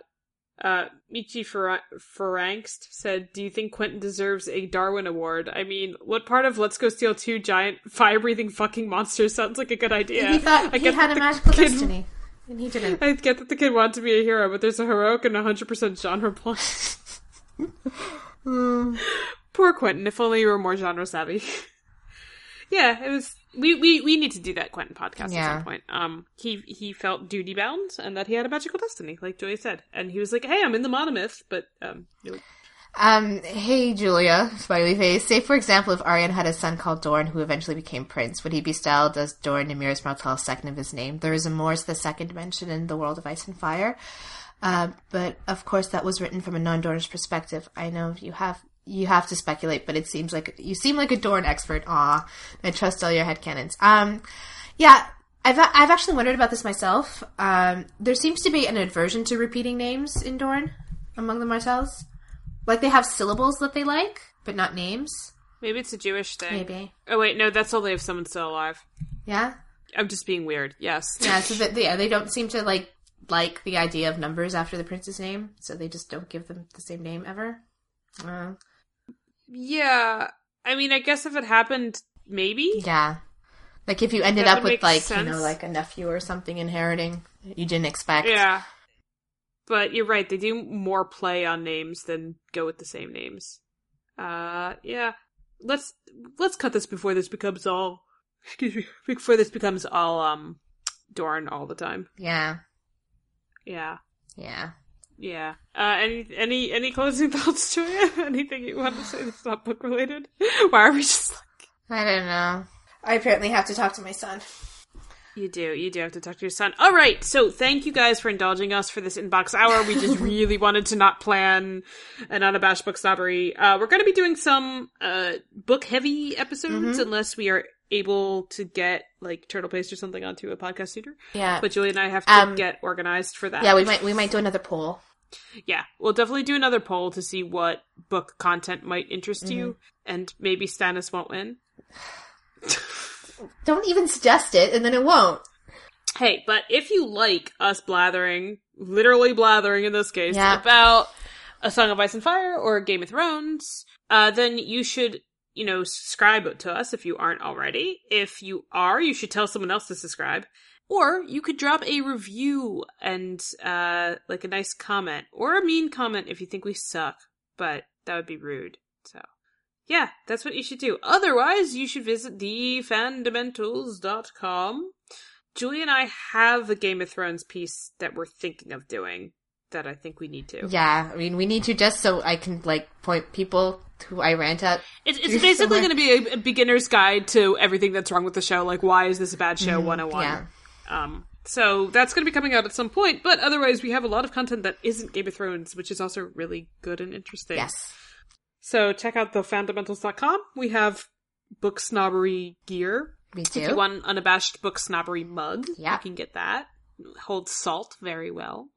Speaker 1: Uh, Michi Fer- Ferangst said, "Do you think Quentyn deserves a Darwin Award? I mean, what part of Let's Go Steal two giant fire-breathing fucking monsters sounds like a good idea?
Speaker 2: He thought
Speaker 1: I
Speaker 2: he had a magical
Speaker 1: kid-
Speaker 2: destiny, and he didn't.
Speaker 1: I get that the kid wanted to be a hero, but there's a heroic and 100% genre plot. Poor Quentyn. If only you were more genre savvy. yeah, it was. We, we we need to do that Quentyn podcast at some point. Um, he he felt duty bound and that he had a magical destiny, like Joy said, and he was like, "Hey, I'm in the monomyth," but um,
Speaker 2: Um, hey Julia, smiley face. Say for example, if Arianne had a son called Dorn who eventually became prince, would he be styled as Dorn Nymeros Martell, second of his name? There is a Mors, the second dimension in the world of ice and fire. Uh, but of course that was written from a non-Dornish perspective. I know you have you have to speculate, but it seems like you seem like a Dorne expert. Ah, I trust all your headcanons. Um, yeah, I've I've actually wondered about this myself. Um, there seems to be an aversion to repeating names in Dorne among the Martells. Like they have syllables that they like, but not names.
Speaker 1: maybe it's a Jewish thing.
Speaker 2: Maybe.
Speaker 1: Oh wait, no, that's only if someone's still alive.
Speaker 2: Yeah.
Speaker 1: I'm just being weird. Yes.
Speaker 2: Yeah. So that yeah, they don't seem to like like the idea of numbers after the prince's name, so they just don't give them the same name ever. Uh,
Speaker 1: Yeah. I mean, I guess if it happened, maybe.
Speaker 2: yeah. Like if you ended
Speaker 1: That
Speaker 2: up with like you know like a nephew or something inheriting you didn't expect.
Speaker 1: Yeah. But you're right, they do more play on names than go with the same names. Uh yeah. Let's let's cut this before this becomes all excuse me before this becomes all um Dorne all the time.
Speaker 2: Yeah.
Speaker 1: Yeah.
Speaker 2: Yeah.
Speaker 1: Yeah. Uh any any any closing thoughts, Julia? Anything you want to say that's not book related? Why are we just like
Speaker 2: I don't know. I apparently have to talk to my son.
Speaker 1: You do. You do have to talk to your son. All right. So thank you guys for indulging us for this inbox hour. We just really wanted to not plan an unabashed book snobbery. Uh, we're going to be doing some uh, book heavy episodes unless we are able to get like Turtle Paste or something onto a podcast theater.
Speaker 2: Yeah.
Speaker 1: But Julie and I have to
Speaker 2: Um,
Speaker 1: get organized for that.
Speaker 2: yeah, we might we might do another poll.
Speaker 1: Yeah, we'll definitely do another poll to see what book content might interest you,
Speaker 2: Mm-hmm.
Speaker 1: and maybe Stannis won't win.
Speaker 2: Don't even suggest it, and then it won't.
Speaker 1: Hey, but if you like us blathering, literally blathering in this case,
Speaker 2: Yeah.
Speaker 1: about A Song of Ice and Fire or Game of Thrones, uh, then you should, you know, subscribe to us if you aren't already. If you are, you should tell someone else to subscribe. Or you could drop a review and, uh, like a nice comment, or a mean comment if you think we suck, but that would be rude, so. Yeah, that's what you should do. Otherwise, you should visit thefandomentals.com. Julie and I have a Game of Thrones piece that we're thinking of doing that I think we need to.
Speaker 2: Yeah, I mean, we need to just so I can like point people who I rant at.
Speaker 1: It's, it's basically going to be a, beginner's guide to everything that's wrong with the show. Like, why is this a bad show? 101.
Speaker 2: yeah.
Speaker 1: Um, so that's going to be coming out at some point. But otherwise, we have a lot of content that isn't Game of Thrones, which is also really good and interesting.
Speaker 2: Yes.
Speaker 1: So check out thefandomentals.com. We have book snobbery gear.
Speaker 2: Me
Speaker 1: If you
Speaker 2: too.
Speaker 1: want an unabashed book snobbery mug,
Speaker 2: Yeah.
Speaker 1: you can get that. Holds salt very well.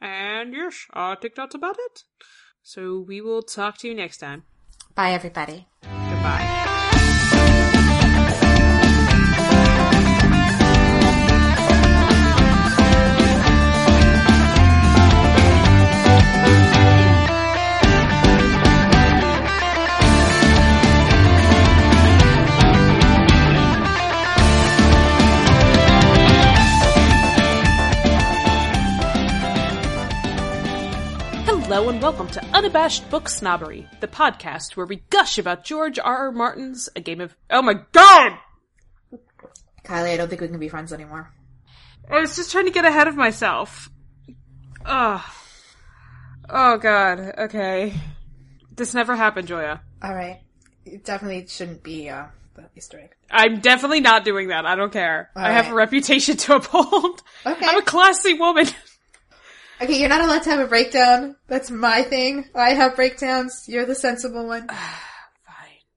Speaker 1: And yes, I think that's about it. So we will talk to you next time.
Speaker 2: Bye, everybody.
Speaker 1: Goodbye. Hello and welcome to Unabashed Book Snobbery, the podcast where we gush about George R. R. Martin's A Game of. Oh my god!
Speaker 2: Kylie, I don't think we can be friends anymore.
Speaker 1: I was just trying to get ahead of myself. Ugh. Oh god, okay. This never happened, Joya.
Speaker 2: All right. It definitely shouldn't be uh, the Easter egg.
Speaker 1: I'm definitely not doing that. I don't care. I have a reputation to uphold.
Speaker 2: Okay.
Speaker 1: I'm a classy woman.
Speaker 2: Okay, you're not allowed to have a breakdown. That's my thing. I have breakdowns. You're the sensible one.